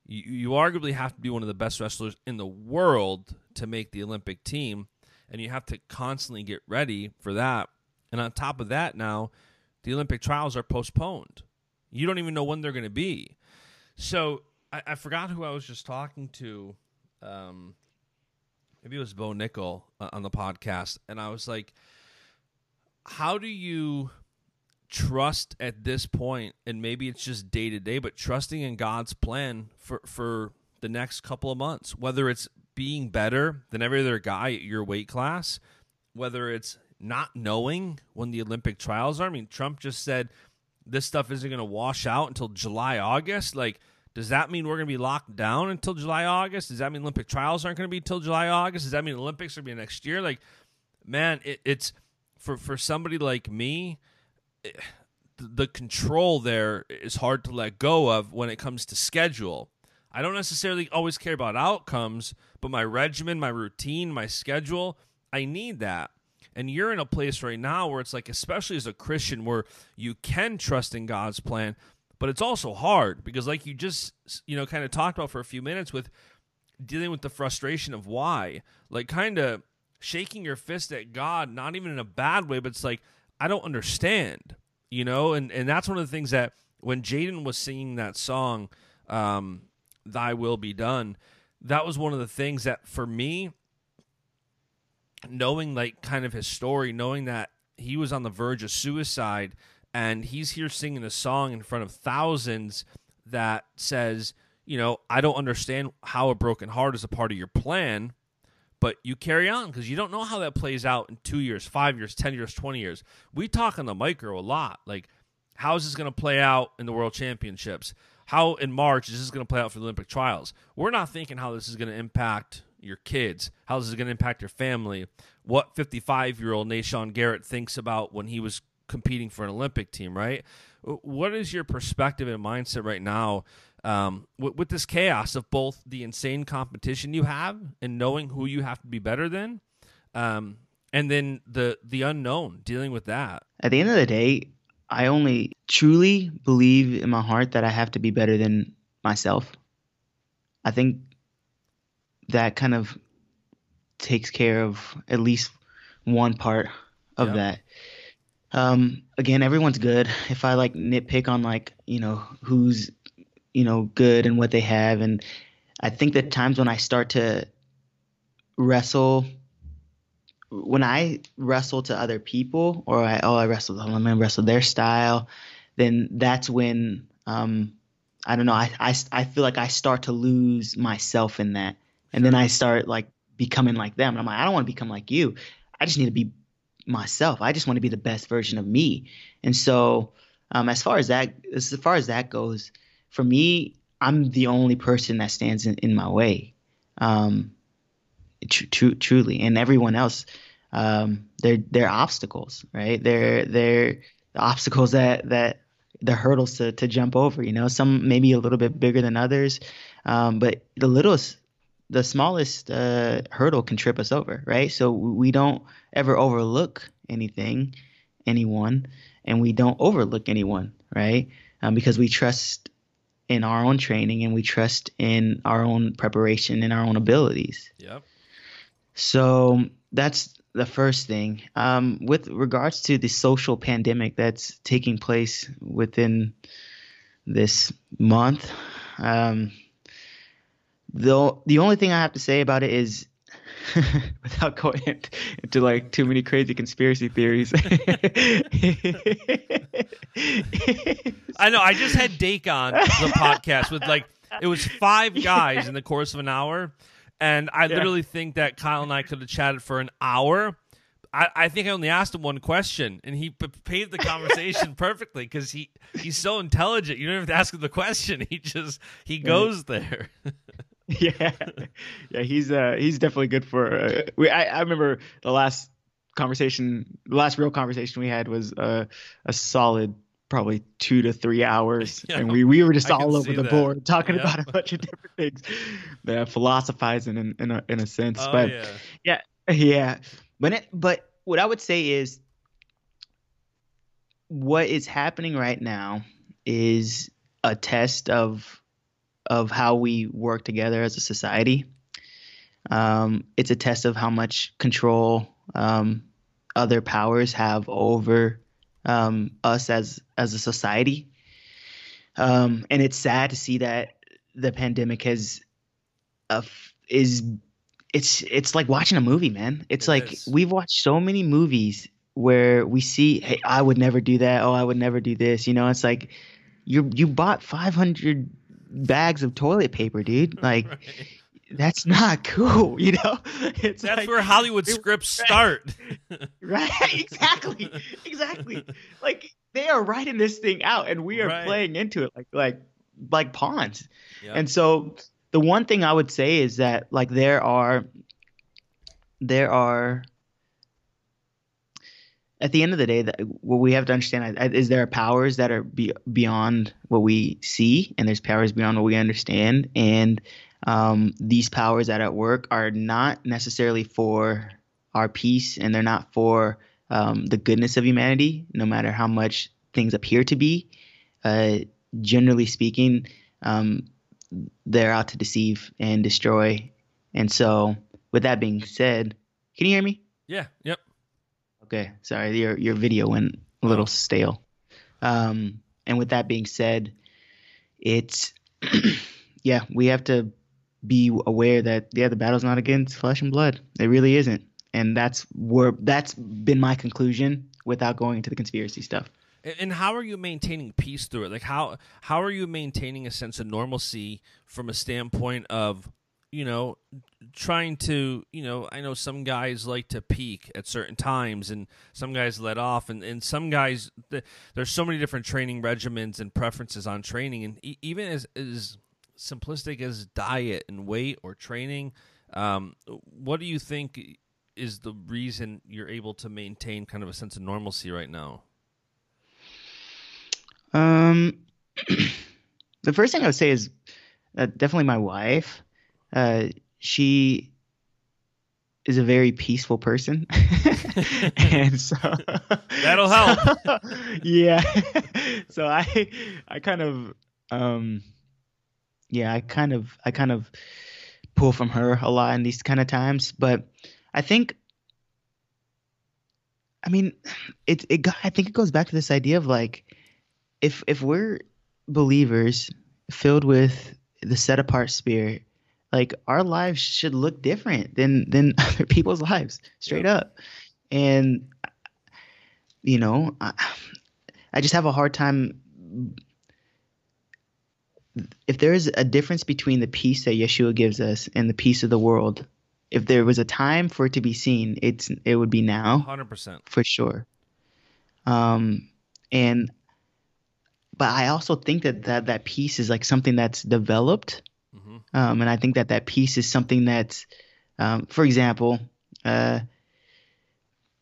you, arguably have to be one of the best wrestlers in the world to make the Olympic team and you have to constantly get ready for that. And on top of that now, the Olympic trials are postponed. You don't even know when they're going to be. So I, I, forgot who I was just talking to. Um, maybe it was Bo Nickal uh, on the podcast, and I was like, "How do you trust at this? And maybe it's just day to day, but trusting in God's plan for for the next couple of months, whether it's being better than every other guy at your weight class, whether it's not knowing when the Olympic trials are. I mean, Trump just said this stuff isn't going to wash out until July, August. Like, does that mean we're going to be locked down until July, August? Does that mean Olympic trials aren't going to be until July, August? Does that mean Olympics are going to be next year? Like, man, it, it's for for somebody like me. The control there is hard to let go of when it comes to schedule. I don't necessarily always care about outcomes, but my regimen, my routine, my schedule, I need that. And you're in a place right now where it's like, especially as a Christian, where you can trust in God's plan, but it's also hard because, like you just, you know, kind of talked about for a few minutes with dealing with the frustration of why, like kind of shaking your fist at God, not even in a bad way, but it's like, I don't understand, you know? And, and that's one of the things that when Jaden was singing that song, um, Thy Will Be Done, that was one of the things that for me, knowing like kind of his story, knowing that he was on the verge of suicide and he's here singing a song in front of thousands that says, you know, I don't understand how a broken heart is a part of your plan, but you carry on because you don't know how that plays out in two years, five years, 10 years, 20 years. We talk on the micro a lot. Like, how is this going to play out in the world championships? How in March is this going to play out for the Olympic trials? We're not thinking how this is going to impact your kids, how this is going to impact your family, what 55 year old Nahshon Garrett thinks about when he was competing for an Olympic team, right? Uh, what is your perspective and mindset right now um, with, with, this chaos of both the insane competition you have and knowing who you have to be better than, um, and then the the unknown, dealing with that? At the end of the day, I only truly believe in my heart that I have to be better than myself. I think that kind of takes care of at least one part of yep. that. Um, again, everyone's good. If I like nitpick on like you know who's you know good and what they have, and I think that times when I start to wrestle, when I wrestle to other people, or I oh I wrestle, I'm gonna wrestle their style, then that's when um, I don't know. I, I I feel like I start to lose myself in that and then I start like becoming like them. And I'm like, I don't want to become like you. I just need to be myself. I just want to be the best version of me. And so, um, as far as that, as far as that goes, for me, I'm the only person that stands in, in my way, um, tr- tr- truly. And everyone else, um, they're they're obstacles, right? They're they're the obstacles that that the hurdles to to jump over. You know, some maybe a little bit bigger than others, um, but the littlest the smallest uh, hurdle can trip us over, right? So we don't ever overlook anything, anyone, and we don't overlook anyone, right? Um, because we trust in our own training and we trust in our own preparation and our own abilities. Yep. So that's the first thing. Um, with regards to the social pandemic that's taking place within this month, um, the the only thing I have to say about it is without going into like too many crazy conspiracy theories. I know. I just had Dake on the podcast with like it was five guys in the course of an hour, and I yeah. literally think that Kyle and I could have chatted for an hour. I, I think I only asked him one question, and he p- paved the conversation perfectly because he he's so intelligent. You don't have to ask him the question; he just he goes there. yeah, yeah, he's uh he's definitely good for. Uh, we I, I remember the last conversation, the last real conversation we had was uh, a solid probably two to three hours, Yeah, and we, we were just I all over the that. board talking Yeah. about a bunch of different things, uh, philosophizing in in a, in a sense. oh but yeah, yeah, yeah. But it, but what I would say is what is happening right now is a test of of how we work together as a society. Um, it's a test of how much control um, other powers have over um, us as as a society. Um, and it's sad to see that the pandemic has uh, is it's it's like watching a movie, man. It's It like is. we've watched so many movies where we see, hey, I would never do that. Oh, I would never do this. You know, it's like you you bought 500 bags of toilet paper, dude. Like Right. that's not cool. You know, it's that's like, where Hollywood we- scripts start. right exactly exactly like they are writing this thing out and we are Right. playing into it like like like pawns Yep. and so the one thing i would say is that like there are there are at the end of the day what we have to understand is- is there are powers that are be, beyond what we see and there's powers beyond what we understand and um, these powers that are at work are not necessarily for our peace and they're not for um, the goodness of humanity no matter how much things appear to be uh, generally speaking um, they're out to deceive and destroy and so with that being said can you hear me yeah. Yep. Okay, sorry, your your video went a little stale. Um, and with that being said, it's yeah, we have to be aware that yeah, the battle's not against flesh and blood. It really isn't, and that's where that's been my conclusion without going into the conspiracy stuff. And- And how are you maintaining peace through it? Like how how are you maintaining a sense of normalcy from a standpoint of you know trying to you know I know some guys like to peak at certain times and some guys let off and, and some guys th- there's so many different training regimens and preferences on training and e- even as as simplistic as diet and weight or training um, what do you think is the reason you're able to maintain kind of a sense of normalcy right now Um, the first thing I would say is uh, definitely my wife. Uh, she is a very peaceful person, and so That'll help. yeah. so I, I kind of, um, yeah, I kind of, I kind of pull from her a lot in these kind of times, but I think. I mean, it it I think it goes back to this idea of like if if we're believers filled with the set apart spirit like our lives should look different than than other people's lives straight up. And you know I, I just have a hard time if there is a difference between the peace that Yeshua gives us and the peace of the world if there was a time for it to be seen it's it would be now. 100% for sure. Um, and but I also think that that that peace is like something that's developed, um, and I think that that peace is something that's, um, for example, uh,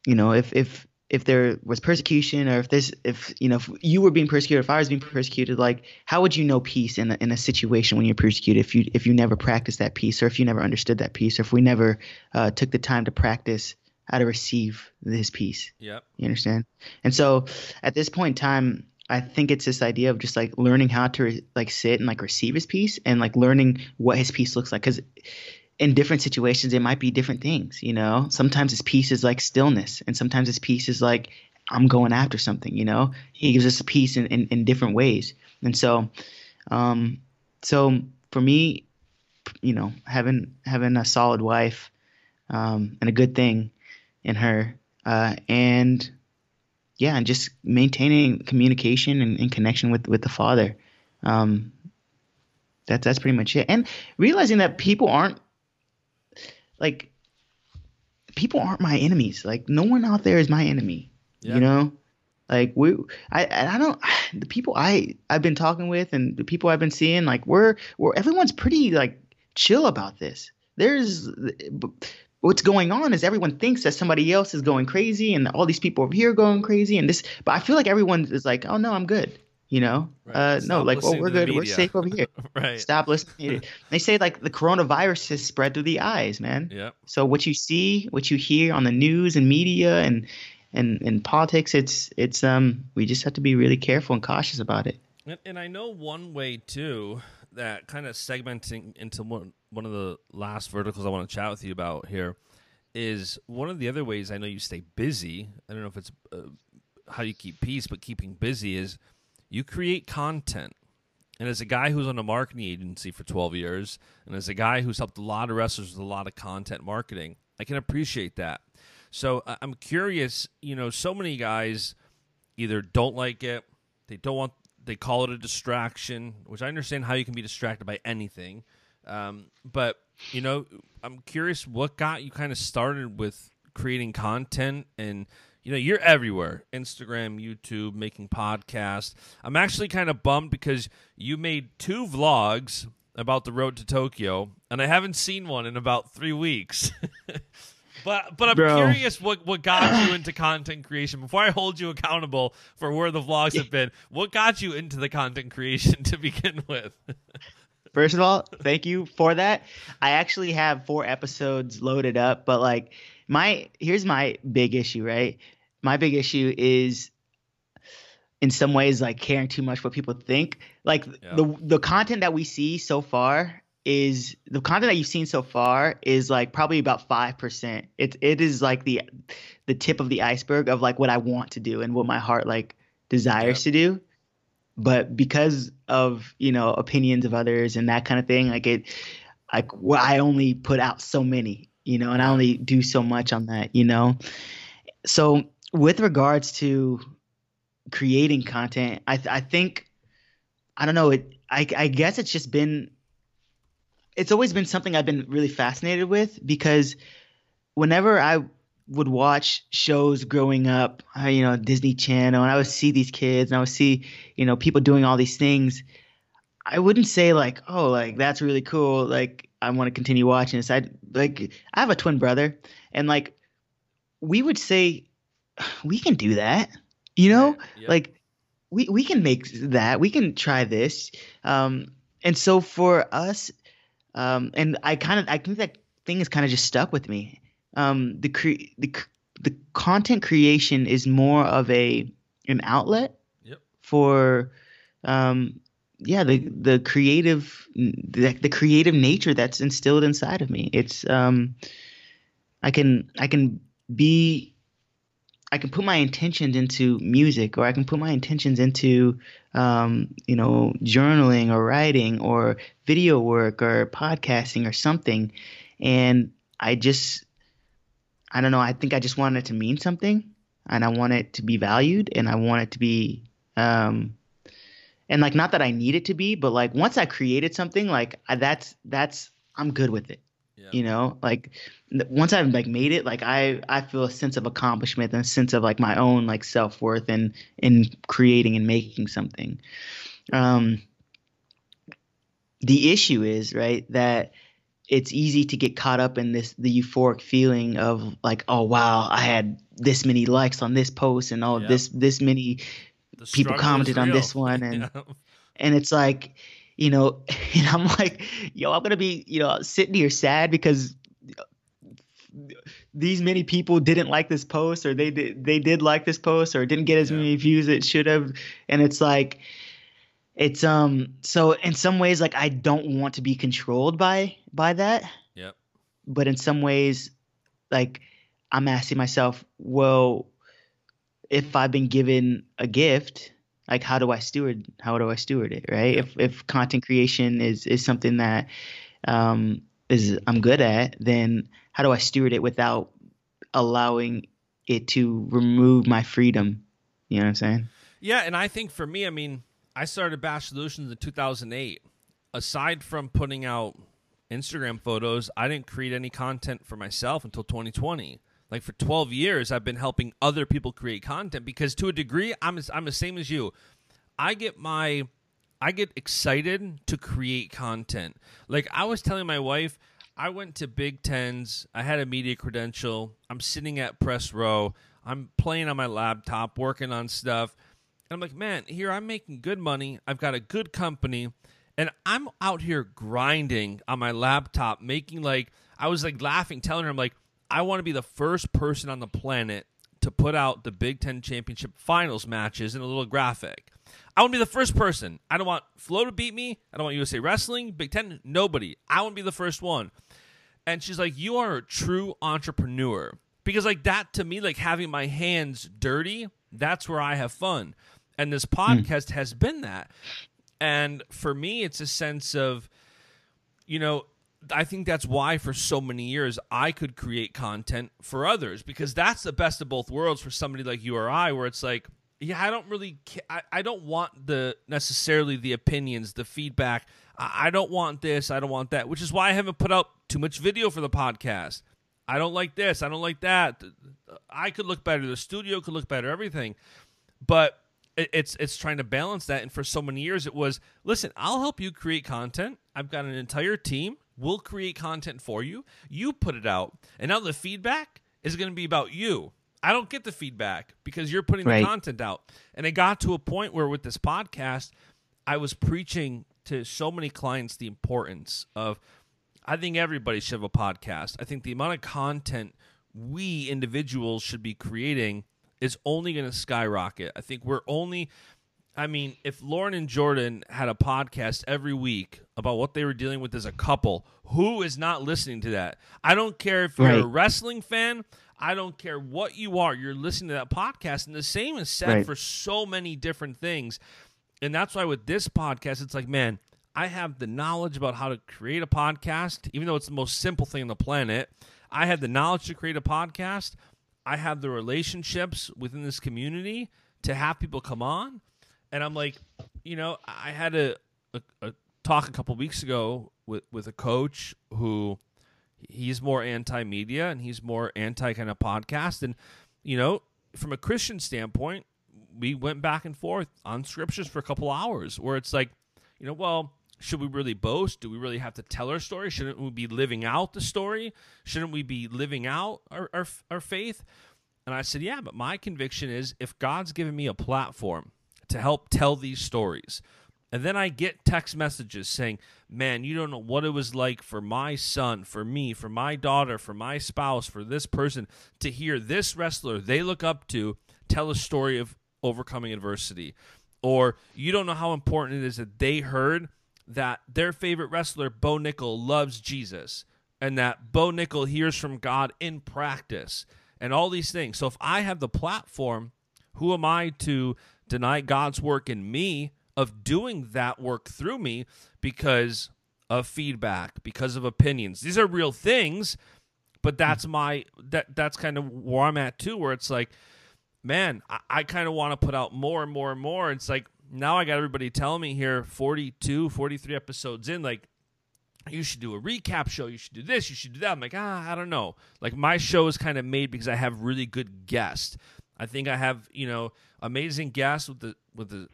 you know, if if if there was persecution or if this if you know if you were being persecuted if i was being persecuted like how would you know peace in a, in a situation when you're persecuted if you if you never practiced that peace or if you never understood that peace or if we never uh, took the time to practice how to receive this peace Yep. you understand? And so at this point in time, I think it's this idea of just like learning how to re- like sit and like receive his peace and like learning what his peace looks like. Because in different situations, it might be different things. You know, sometimes his peace is like stillness, and sometimes his peace is like I'm going after something. You know, he gives us a peace in, in, in different ways. And so, um, so for me, you know, having having a solid wife um, and a good thing in her uh, and yeah, and just maintaining communication and, and connection with with the father. Um, that's that's pretty much it. And realizing that people aren't like people aren't my enemies. Like no one out there is my enemy. Yeah. You know, like we, I, I don't. The people I I've been talking with and the people I've been seeing, like we're we're everyone's pretty like chill about this. There's what's going on is everyone thinks that somebody else is going crazy and all these people over here are going crazy and this. But I feel like everyone is like, oh no, I'm good. You know, Right. uh, no, like, oh, we're good. We're safe over here. right. Stop listening. they say like the coronavirus has spread through the eyes, man. Yep. So what you see, what you hear on the news and media and and and politics, it's it's um we just have to be really careful and cautious about it. And, and I know one way too that kind of segmenting into one one of the last verticals I want to chat with you about here is one of the other ways I know you stay busy. I don't know if it's uh, how you keep peace, but keeping busy is you create content. And as a guy who's on a marketing agency for 12 years, and as a guy who's helped a lot of wrestlers with a lot of content marketing, I can appreciate that. So I- I'm curious, you know, so many guys either don't like it, they don't want, they call it a distraction, which I understand how you can be distracted by anything. Um, but, you know, I'm curious what got you kind of started with creating content and, you know, you're everywhere Instagram, YouTube, making podcasts. I'm actually kind of bummed because you made two vlogs about the road to Tokyo, and I haven't seen one in about three weeks. but but I'm Bro. curious what, what got you into content creation. Before I hold you accountable for where the vlogs have been, what got you into the content creation to begin with? First of all, thank you for that. I actually have four episodes loaded up, but like my here's my big issue, right? My big issue is in some ways like caring too much what people think. Like Yeah. the the content that we see so far is the content that you've seen so far is like probably about five percent. It it is like the the tip of the iceberg of like what I want to do and what my heart like desires to do but because of you know opinions of others and that kind of thing like it like well, i only put out so many you know and i only do so much on that you know? So with regards to creating content i i think i don't know it I, I guess it's just been it's always been something i've been really fascinated with because whenever i would watch shows growing up, uh, you know, Disney Channel, and I would see these kids, and I would see, you know, people doing all these things. I wouldn't say like, oh, like that's really cool. Like I want to continue watching this. I like I have a twin brother, and like we would say, we can do that, you know, Yeah. like we we can make that. We can try this. Um, and so for us, um, and I kind of I think that thing is kind of just stuck with me um, the cre- the the content creation is more of a an outlet Yep. for um, yeah the the creative the, the creative nature that's instilled inside of me. It's um, I can I can be I can put my intentions into music or I can put my intentions into um, you know journaling or writing or video work or podcasting or something and I just I don't know I think I just want it to mean something and I want it to be valued and I want it to be um and like not that I need it to be but like once I created something like I, that's that's I'm good with it Yeah. you know like once i've like made it like i i feel a sense of accomplishment and a sense of like my own like self-worth and in creating and making something um the issue is right that it's easy to get caught up in this the euphoric feeling of like oh wow i had this many likes on this post and all Yeah. this this many The people commented on this one and Yeah. and it's like you know and i'm like yo i'm gonna be you know sitting here sad because these many people didn't like this post or they did they did like this post or didn't get as Yeah. many views as it should have and it's like it's um so in some ways like i don't want to be controlled by by that. Yep. but in some ways like i'm asking myself well if i've been given a gift like how do i steward how do i steward it right? If if content creation is is something that um is i'm good at then how do i steward it without allowing it to remove my freedom? You know what i'm saying? Yeah, and I think for me, I mean, I started Bash Solutions in 2008. Aside from putting out Instagram photos, I didn't create any content for myself until 2020. Like for 12 years, I've been helping other people create content because to a degree, I'm I'm the same as you. I get my I get excited to create content. Like I was telling my wife, I went to Big Tens. I had a media credential. I'm sitting at press row. I'm playing on my laptop, working on stuff. And I'm like, man, here I'm making good money. I've got a good company, and I'm out here grinding on my laptop, making like I was like laughing, telling her, I'm like, I want to be the first person on the planet to put out the Big Ten championship finals matches in a little graphic. I want to be the first person. I don't want Flo to beat me. I don't want USA Wrestling, Big Ten, nobody. I want to be the first one. And she's like, You are a true entrepreneur. Because, like, that to me, like having my hands dirty, that's where I have fun. And this podcast mm. has been that. And for me, it's a sense of, you know, I think that's why for so many years I could create content for others because that's the best of both worlds for somebody like you or I, where it's like, yeah, I don't really, I, I don't want the necessarily the opinions, the feedback. I, I don't want this, I don't want that, which is why I haven't put out too much video for the podcast. I don't like this, I don't like that. I could look better, the studio could look better, everything, but it's it's trying to balance that. And for so many years, it was listen, I'll help you create content. I've got an entire team We'll create content for you. You put it out. And now the feedback is going to be about you. I don't get the feedback because you're putting right. the content out. And it got to a point where with this podcast, I was preaching to so many clients the importance of I think everybody should have a podcast. I think the amount of content we individuals should be creating is only going to skyrocket. I think we're only I mean, if Lauren and Jordan had a podcast every week about what they were dealing with as a couple, who is not listening to that? I don't care if you're right. a wrestling fan. I don't care what you are. You're listening to that podcast. And the same is said right. for so many different things. And that's why with this podcast, it's like, man, I have the knowledge about how to create a podcast, even though it's the most simple thing on the planet. I have the knowledge to create a podcast. I have the relationships within this community to have people come on and I'm like, you know, I had a, a, a talk a couple weeks ago with with a coach who he's more anti media and he's more anti kind of podcast, and you know, from a Christian standpoint, we went back and forth on scriptures for a couple hours, where it's like, you know, well. Should we really boast? Do we really have to tell our story? Shouldn't we be living out the story? Shouldn't we be living out our, our, our faith? And I said, yeah, but my conviction is if God's given me a platform to help tell these stories. And then I get text messages saying, Man, you don't know what it was like for my son, for me, for my daughter, for my spouse, for this person to hear this wrestler they look up to tell a story of overcoming adversity. Or you don't know how important it is that they heard that their favorite wrestler, Bo Nickal, loves Jesus and that Bo Nickal hears from God in practice and all these things. So if I have the platform, who am I to deny God's work in me of doing that work through me because of feedback, because of opinions. These are real things, but that's hmm. my that that's kind of where I'm at too, where it's like, man, I, I kind of want to put out more and more and more. It's like now I got everybody telling me here 42, 43 episodes in, like, you should do a recap show. You should do this. You should do that. I'm like, ah, I don't know. Like my show is kind of made because I have really good guests. I think I have, you know, amazing guests with the with the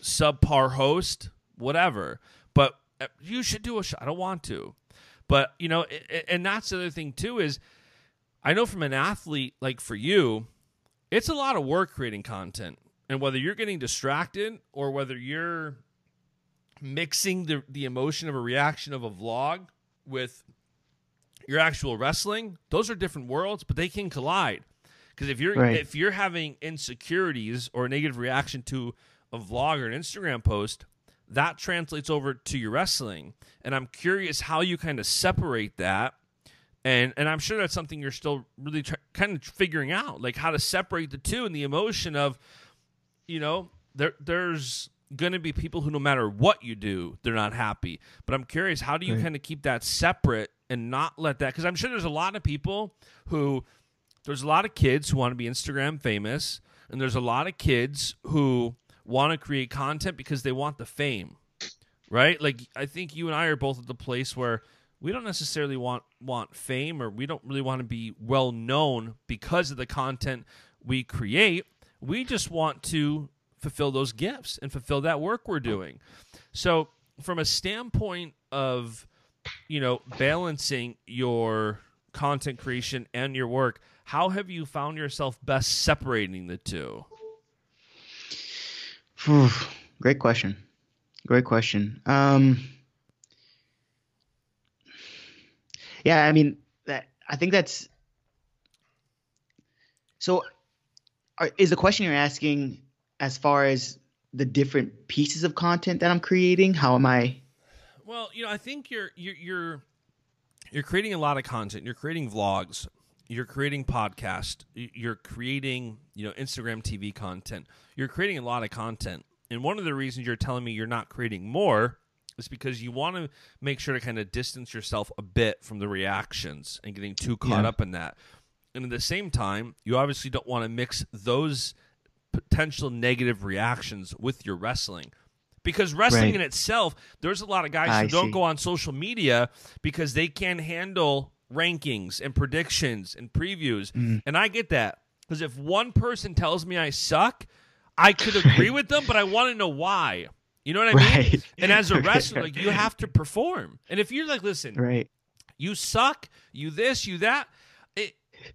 subpar host, whatever. But uh, you should do a show. I don't want to, but you know, and that's the other thing too is, I know from an athlete like for you, it's a lot of work creating content, and whether you're getting distracted or whether you're mixing the the emotion of a reaction of a vlog with your actual wrestling, those are different worlds, but they can collide. Because if you're right. if you're having insecurities or a negative reaction to a vlog or an Instagram post, that translates over to your wrestling. And I'm curious how you kind of separate that. And and I'm sure that's something you're still really try, kind of figuring out, like how to separate the two and the emotion of, you know, there there's going to be people who no matter what you do, they're not happy. But I'm curious, how do you right. kind of keep that separate and not let that? Because I'm sure there's a lot of people who there's a lot of kids who want to be Instagram famous, and there's a lot of kids who want to create content because they want the fame, right? Like I think you and I are both at the place where we don't necessarily want want fame or we don't really want to be well known because of the content we create. We just want to fulfill those gifts and fulfill that work we're doing. So, from a standpoint of, you know, balancing your content creation and your work, how have you found yourself best separating the two? Great question. Great question. Um, yeah, I mean, that I think that's so. Are, is the question you're asking as far as the different pieces of content that I'm creating? How am I? Well, you know, I think you're you're you're you're creating a lot of content. You're creating vlogs. You're creating podcast. You're creating you know Instagram TV content. You're creating a lot of content. And one of the reasons you're telling me you're not creating more is because you want to make sure to kind of distance yourself a bit from the reactions and getting too caught Yeah. up in that. And at the same time, you obviously don't want to mix those potential negative reactions with your wrestling. Because wrestling Right. in itself, there's a lot of guys I who don't see. go on social media because they can't handle rankings and predictions and previews. Mm. And I get that. Because if one person tells me I suck, I could agree with them, but I want to know why. You know what I mean? And as a wrestler, like you have to perform. And if you're like, listen, Right. you suck, you this, you that.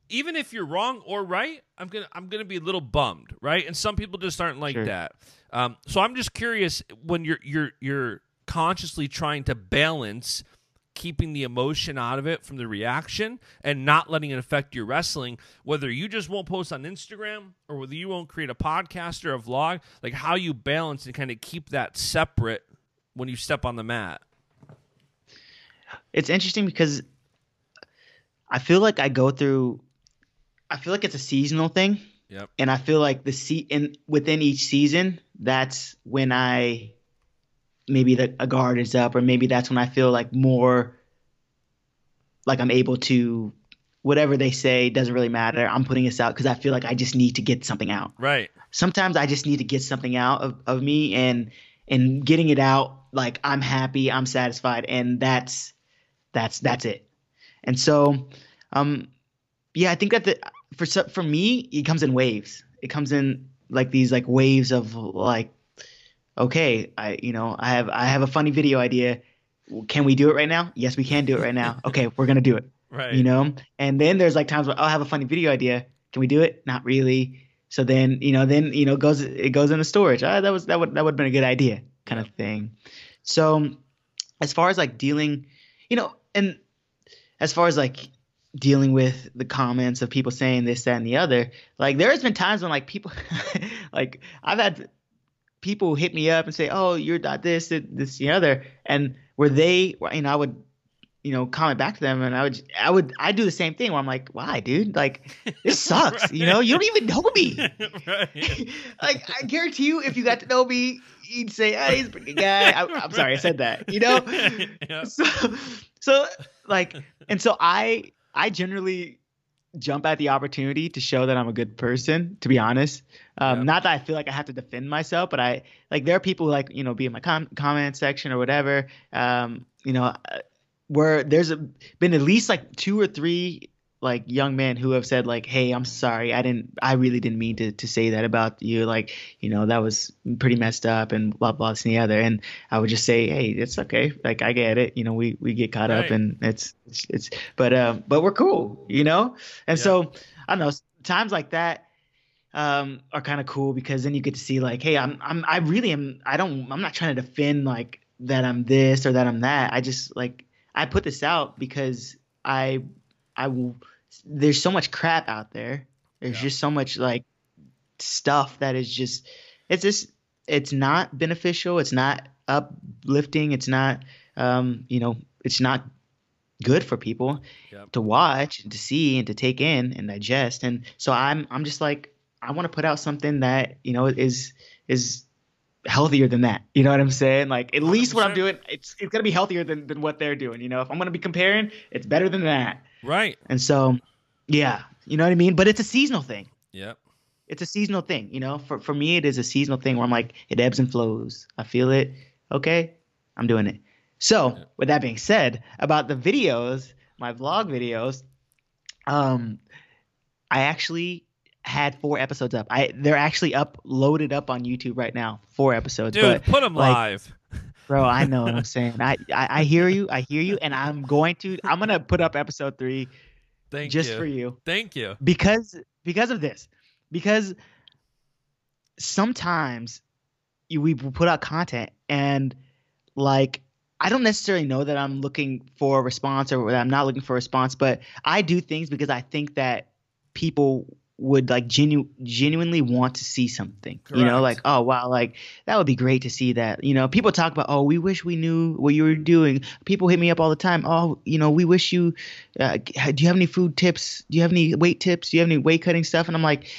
Even if you're wrong or right, I'm gonna I'm gonna be a little bummed, right? And some people just aren't like Sure. that. Um, so I'm just curious when you're you're you're consciously trying to balance keeping the emotion out of it from the reaction and not letting it affect your wrestling whether you just won't post on instagram or whether you won't create a podcast or a vlog like how you balance and kind of keep that separate when you step on the mat It's interesting because I feel like I go through. I feel like it's a seasonal thing. Yep. And I feel like the se- in within each season, that's when I maybe the a guard is up, or maybe that's when I feel like more like I'm able to whatever they say doesn't really matter. I'm putting this out because I feel like I just need to get something out. right Sometimes I just need to get something out of, of me and and getting it out like I'm happy, I'm satisfied, and that's that's that's it. And so, um, yeah, I think that the for for me, it comes in waves. It comes in like these like waves of like, okay, I you know I have I have a funny video idea. Can we do it right now? Yes, we can do it right now. Okay, we're gonna do it. right You know. And then there's like times where I'll have a funny video idea. Can we do it? Not really. So then you know then you know it goes it goes into storage. Ah, that was that would that would have been a good idea kind of thing. So as far as like dealing, you know, and as far as like dealing with the comments of people saying this, that, and the other, like there has been times when like people, like I've had people hit me up and say, "Oh, you're not this, this, the other," and where they, you know, I would, you know, comment back to them, and I would, I would, I do the same thing where I'm like, "Why, dude? Like, this sucks. You know, you don't even know me." like I guarantee you, if you got to know me, you'd say, "Ah, he's a pretty good guy." I, I'm sorry, I said that. You know, Yep. so, so like, and so I, I generally jump at the opportunity to show that I'm a good person. To be honest, um, Yeah. not that I feel like I have to defend myself, but I like there are people who like you know be in my com- comment section or whatever. Um, you know, uh, where there's a, been at least like two or three like young men who have said like hey i'm sorry i didn't i really didn't mean to, to say that about you like you know that was pretty messed up and blah blah this and the other and i would just say hey it's okay like i get it you know we we get caught Right. up and it's it's, it's but um but we're cool you know and Yeah. so i don't know times like that um are kind of cool because then you get to see like hey i'm i'm i really am i don't i'm not trying to defend like that i'm this or that i'm that i just like i put this out because i i will there's so much crap out there. There's Yeah. just so much like stuff that is just it's just it's not beneficial. It's not uplifting. It's not um you know it's not good for people Yep. to watch and to see and to take in and digest. And so i'm i'm just like i want to put out something that you know is is healthier than that. You know what i'm saying? Like at least what i'm doing it's it's gonna be healthier than, than what they're doing. You know if i'm gonna be comparing it's better than that right and so yeah you know what i mean but it's a seasonal thing yep it's a seasonal thing you know for, for me it is a seasonal thing where i'm like it ebbs and flows i feel it okay i'm doing it So, with that being said, about the videos, my vlog videos, um, I actually had four episodes up. I they're actually up loaded up on YouTube right now. Four episodes. Dude, but, put them like, live. Bro, I know what I'm saying. I, I I hear you. I hear you, and I'm going to. I'm gonna put up episode three Thank just you. for you Thank you. because because of this because sometimes we put out content and like I don't necessarily know that I'm looking for a response or that I'm not looking for a response, but I do things because I think that people would like genu- genuinely want to see something. You know, like oh wow, like that would be great to see that. You know, people talk about oh we wish we knew what you were doing. People hit me up all the time. Oh, you know, we wish you. Uh, do you have any food tips? Do you have any weight tips? Do you have any weight cutting stuff? And I'm like,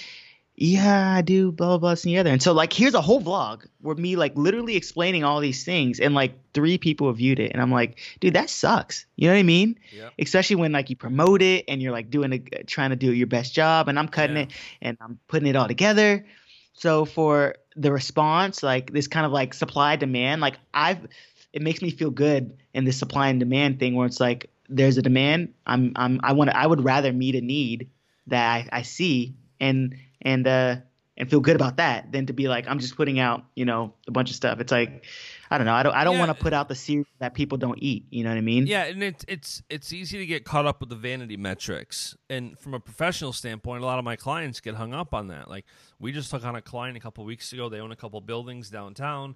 yeah, I do, blah, blah, blah, and the other. And so, like, here's a whole vlog where me, like, literally explaining all these things, and, like, three people have viewed it. And I'm like, dude, that sucks. You know what I mean? Yep. Especially when, like, you promote it and you're, like, doing a, trying to do your best job, and I'm cutting Yeah. it and I'm putting it all together. So, for the response, like, this kind of, like, supply demand, like, I've, it makes me feel good in the supply and demand thing where it's like, there's a demand. I'm, I'm, I want to, I would rather meet a need that I, I see and, and uh and feel good about that than to be like I'm just putting out you know a bunch of stuff. It's like I don't know. I don't I don't Yeah. want to put out the series that people don't eat. You know what I mean? Yeah, and it's it's it's easy to get caught up with the vanity metrics. And from a professional standpoint, a lot of my clients get hung up on that. Like we just took on a client a couple weeks ago. They own a couple buildings downtown.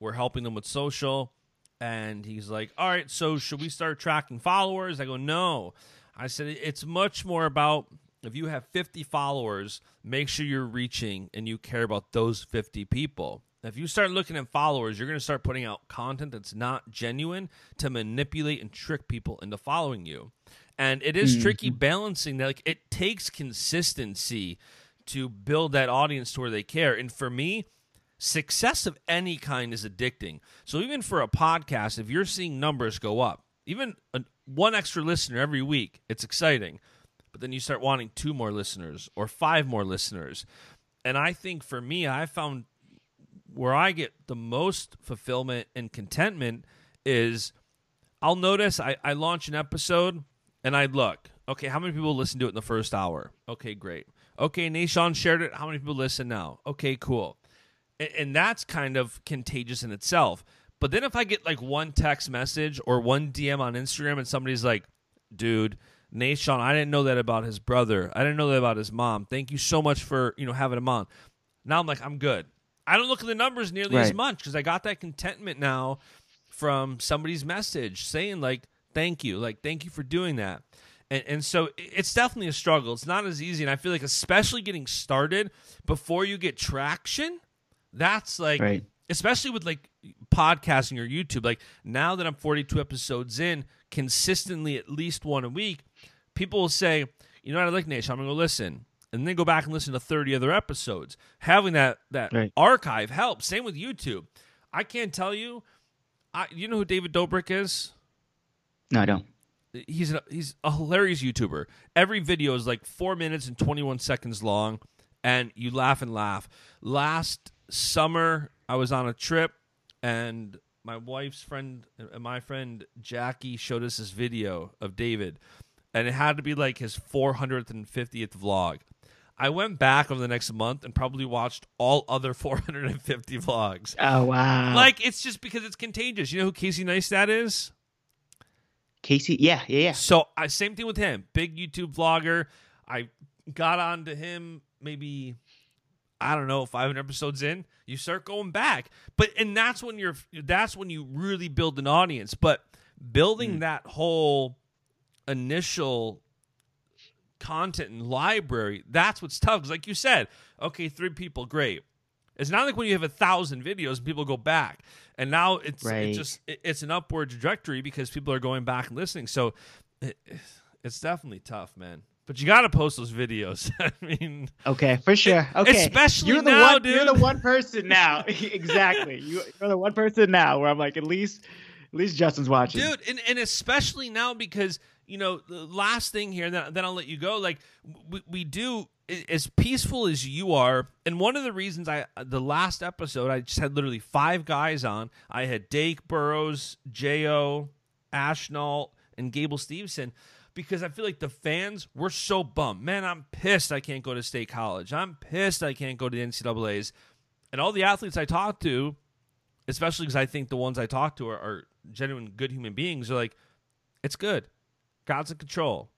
We're helping them with social, and he's like, "All right, so should we start tracking followers?" I go, "No." I said it's much more about if you have 50 followers, make sure you're reaching and you care about those 50 people. If you start looking at followers, you're going to start putting out content that's not genuine to manipulate and trick people into following you. And it is mm-hmm. tricky balancing that. Like it takes consistency to build that audience to where they care. And for me, success of any kind is addicting. So even for a podcast, if you're seeing numbers go up, even a, one extra listener every week, it's exciting. Then you start wanting two more listeners or five more listeners. And I think for me, I found where I get the most fulfillment and contentment is I'll notice I, I launch an episode and I look, okay, how many people listen to it in the first hour? Okay, great. Okay, Nashon shared it. How many people listen now? Okay, cool. And, and that's kind of contagious in itself. But then if I get like one text message or one DM on Instagram and somebody's like, dude, Nashon, I didn't know that about his brother. I didn't know that about his mom. Thank you so much for, you know, having him on. Now I'm like, I'm good. I don't look at the numbers nearly as much because I got that contentment now from somebody's message saying like, thank you. Like, thank you for doing that. And, and so it's definitely a struggle. It's not as easy. And I feel like, especially getting started before you get traction, that's like, Right. especially with like podcasting or YouTube. Like now that I'm 42 episodes in, consistently at least one a week, people will say, you know what, I like Nation, I'm gonna go listen. And then go back and listen to 30 other episodes. Having that that Right. archive helps. Same with YouTube. I can't tell you. I, you know who David Dobrik is? No, I don't. he's a, he's a hilarious YouTuber. Every video is like four minutes and twenty one seconds long, and you laugh and laugh. Last summer, I was on a trip, and my wife's friend and my friend Jackie showed us this video of David, and it had to be like his 450th vlog. I went back over the next month and probably watched all other 450 vlogs. Oh wow. Like it's just because it's contagious. You know who Casey Neistat is? Casey. Yeah, yeah, yeah. So I same thing with him. Big YouTube vlogger. I got onto him maybe I don't know, 500 episodes in. You start going back, but and that's when you're that's when you really build an audience. But building hmm. that whole initial content and library, that's what's tough. Because like you said, okay, three people, great. It's not like when you have a thousand videos and people go back, and now it's Right. it just it- it's an upward trajectory because people are going back and listening. So it, it's definitely tough, man. But you got to post those videos. I mean, Okay, for sure. Okay, Especially you're the now, one, You're the one person now. exactly. You, you're the one person now where I'm like, at least at least Justin's watching. dude and, and especially now because you know the last thing here then, then i'll let you go. Like we, we do as peaceful as you are and one of the reasons i the last episode i just had literally five guys on. I had dake Burroughs jo ashnall and Gable Steveson because i feel like the fans were so bummed. Man i'm pissed i can't go to state college. I'm pissed i can't go to the ncaa's and all the athletes i talked to especially because I think the ones I talked to are, are genuine good human beings, are like, it's good. God's in control.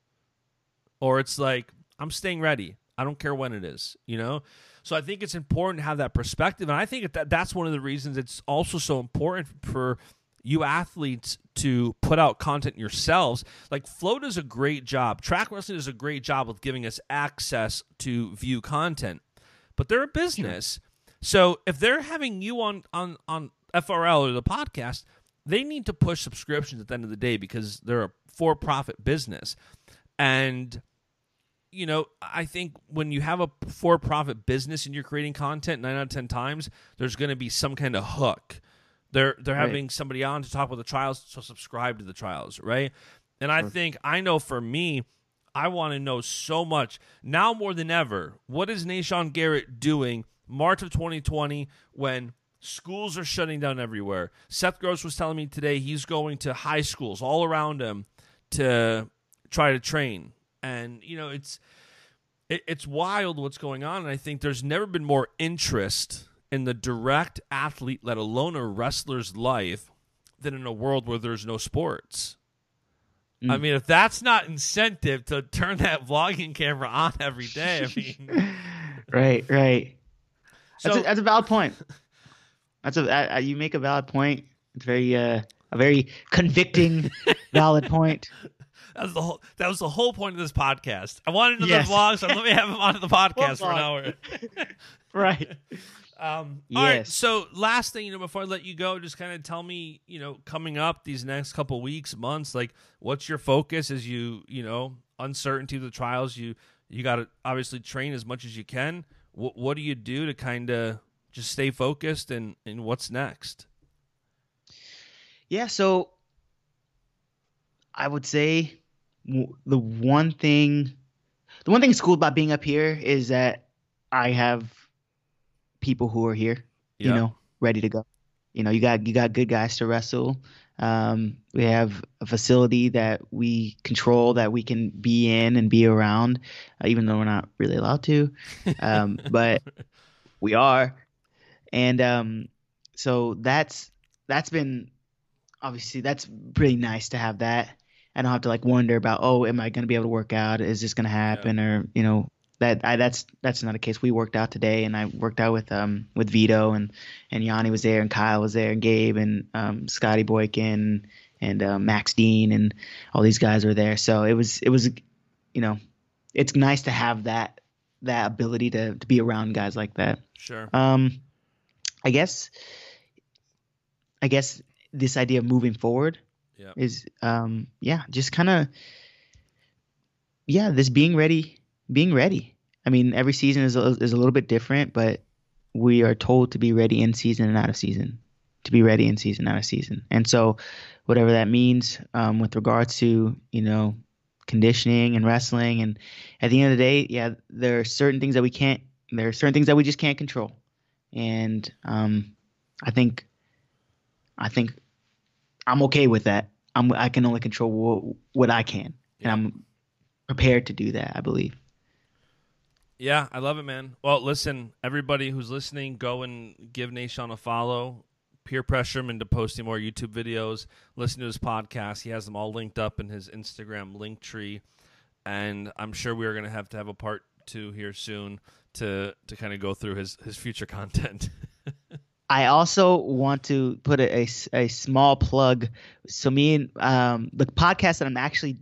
Or it's like, I'm staying ready. I don't care when it is, you know? So I think it's important to have that perspective. And I think that that's one of the reasons it's also so important for you athletes to put out content yourselves. Like Flow does a great job. Track wrestling does a great job with giving us access to view content. But they're a business. So if they're having you on on on FRL or the podcast, they need to push subscriptions at the end of the day because they're a for-profit business. And you know, I think when you have a for-profit business and you're creating content 9 out of 10 times, there's going to be some kind of hook. They're they're Right. having somebody on to talk about the trials, so subscribe to the trials, right? And I think I know for me, I want to know so much now more than ever. What is Nashon Garrett doing March of 2020 when schools are shutting down everywhere? Seth Gross was telling me today he's going to high schools all around him to try to train, and you know it's it, it's wild what's going on. And I think there's never been more interest in the direct athlete, let alone a wrestler's life, than in a world where there's no sports. I mean, if that's not incentive to turn that vlogging camera on every day, I mean, Right, right. That's, So- a, that's a valid point. That's a you make a valid point. It's very uh, a very convicting, valid point. that was the whole that was the whole point of this podcast. I wanted to Yes. the vlog, so let me have him on the podcast for an hour. Right. Um, All right. Yes. So last thing, you know, before I let you go, just kind of tell me, you know, coming up these next couple weeks, months, like what's your focus as you, you know, uncertainty of the trials. You you got to obviously train as much as you can. What what do you do to kind of just stay focused and and what's next? Yeah, so I would say the one thing, the one thing that's cool about being up here is that I have people who are here, you know, ready to go. You know, you got you got good guys to wrestle. Um, we have a facility that we control that we can be in and be around, uh, even though we're not really allowed to. Um, but we are, and um, so that's that's been obviously that's pretty nice to have that. I don't have to like wonder about oh, am I going to be able to work out? Is this going to happen? Or you know that I, that's that's not a case. We worked out today, and I worked out with um with Vito and and Yianni was there, and Kyle was there, and Gabe and um, Scotty Boykin and uh, Max Dean and all these guys were there. So it was it was you know it's nice to have that that ability to to be around guys like that. Sure. Um, I guess, I guess this idea of moving forward Yeah. is, um, yeah, just kind of, yeah, this being ready, being ready. I mean, every season is a, is a little bit different, but we are told to be ready in season and out of season, to be ready in season, out of season, and so whatever that means, um, with regards to you know conditioning and wrestling, and at the end of the day, yeah, there are certain things that we can't, there are certain things that we just can't control, and um, I think, I think, I'm okay with that. I'm I can only control what, what I can, Yeah. and I'm prepared to do that. I believe. Yeah, I love it, man. Well, listen, everybody who's listening, go and give Nation a follow. Peer pressure him into posting more YouTube videos. Listen to his podcast. He has them all linked up in his Instagram link tree. And I'm sure we are going to have to have a part two here soon to to kind of go through his his future content. I also want to put a a small plug. So me and um, the podcast that I'm actually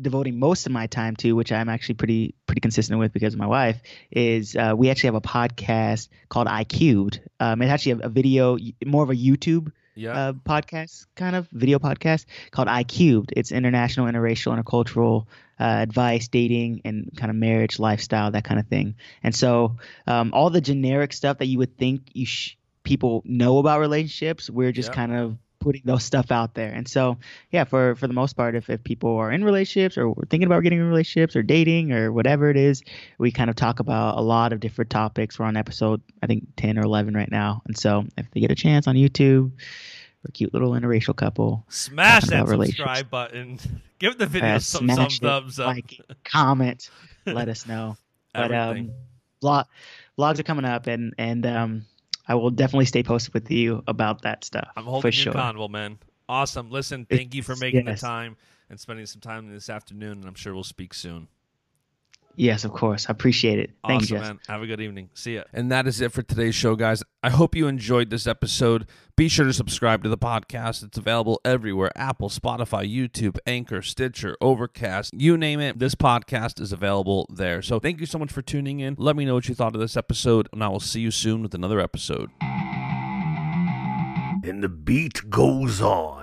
devoting most of my time to, which I'm actually pretty pretty consistent with because of my wife, is uh, we actually have a podcast called iCubed. Um, it's actually a, a video, more of a YouTube yeah. uh, podcast, kind of video podcast called iCubed. It's international, interracial, intercultural uh, advice, dating, and kind of marriage, lifestyle, that kind of thing. And so, um, all the generic stuff that you would think you sh- people know about relationships, we're just Yeah. kind of putting those stuff out there. And so, yeah, for for the most part, if, if people are in relationships or thinking about getting in relationships or dating or whatever it is, we kind of talk about a lot of different topics. We're on episode I think ten or eleven right now, and so if they get a chance on YouTube, we're a cute little interracial couple. Smash that subscribe button. Give the video Uh, some, some it, thumbs up. like, comment, let us know. But um, vlog, vlogs are coming up, and and um, I will definitely stay posted with you about that stuff I'm holding for you sure. accountable, man. Awesome. Listen, thank you for making yes. the time and spending some time this afternoon, and I'm sure we'll speak soon. Yes, of course. I appreciate it. Thank awesome, you, Jess. man. Have a good evening. See ya. And that is it for today's show, guys. I hope you enjoyed this episode. Be sure to subscribe to the podcast. It's available everywhere Apple, Spotify, YouTube, Anchor, Stitcher, Overcast, you name it. This podcast is available there. So thank you so much for tuning in. Let me know what you thought of this episode, and I will see you soon with another episode. And the beat goes on.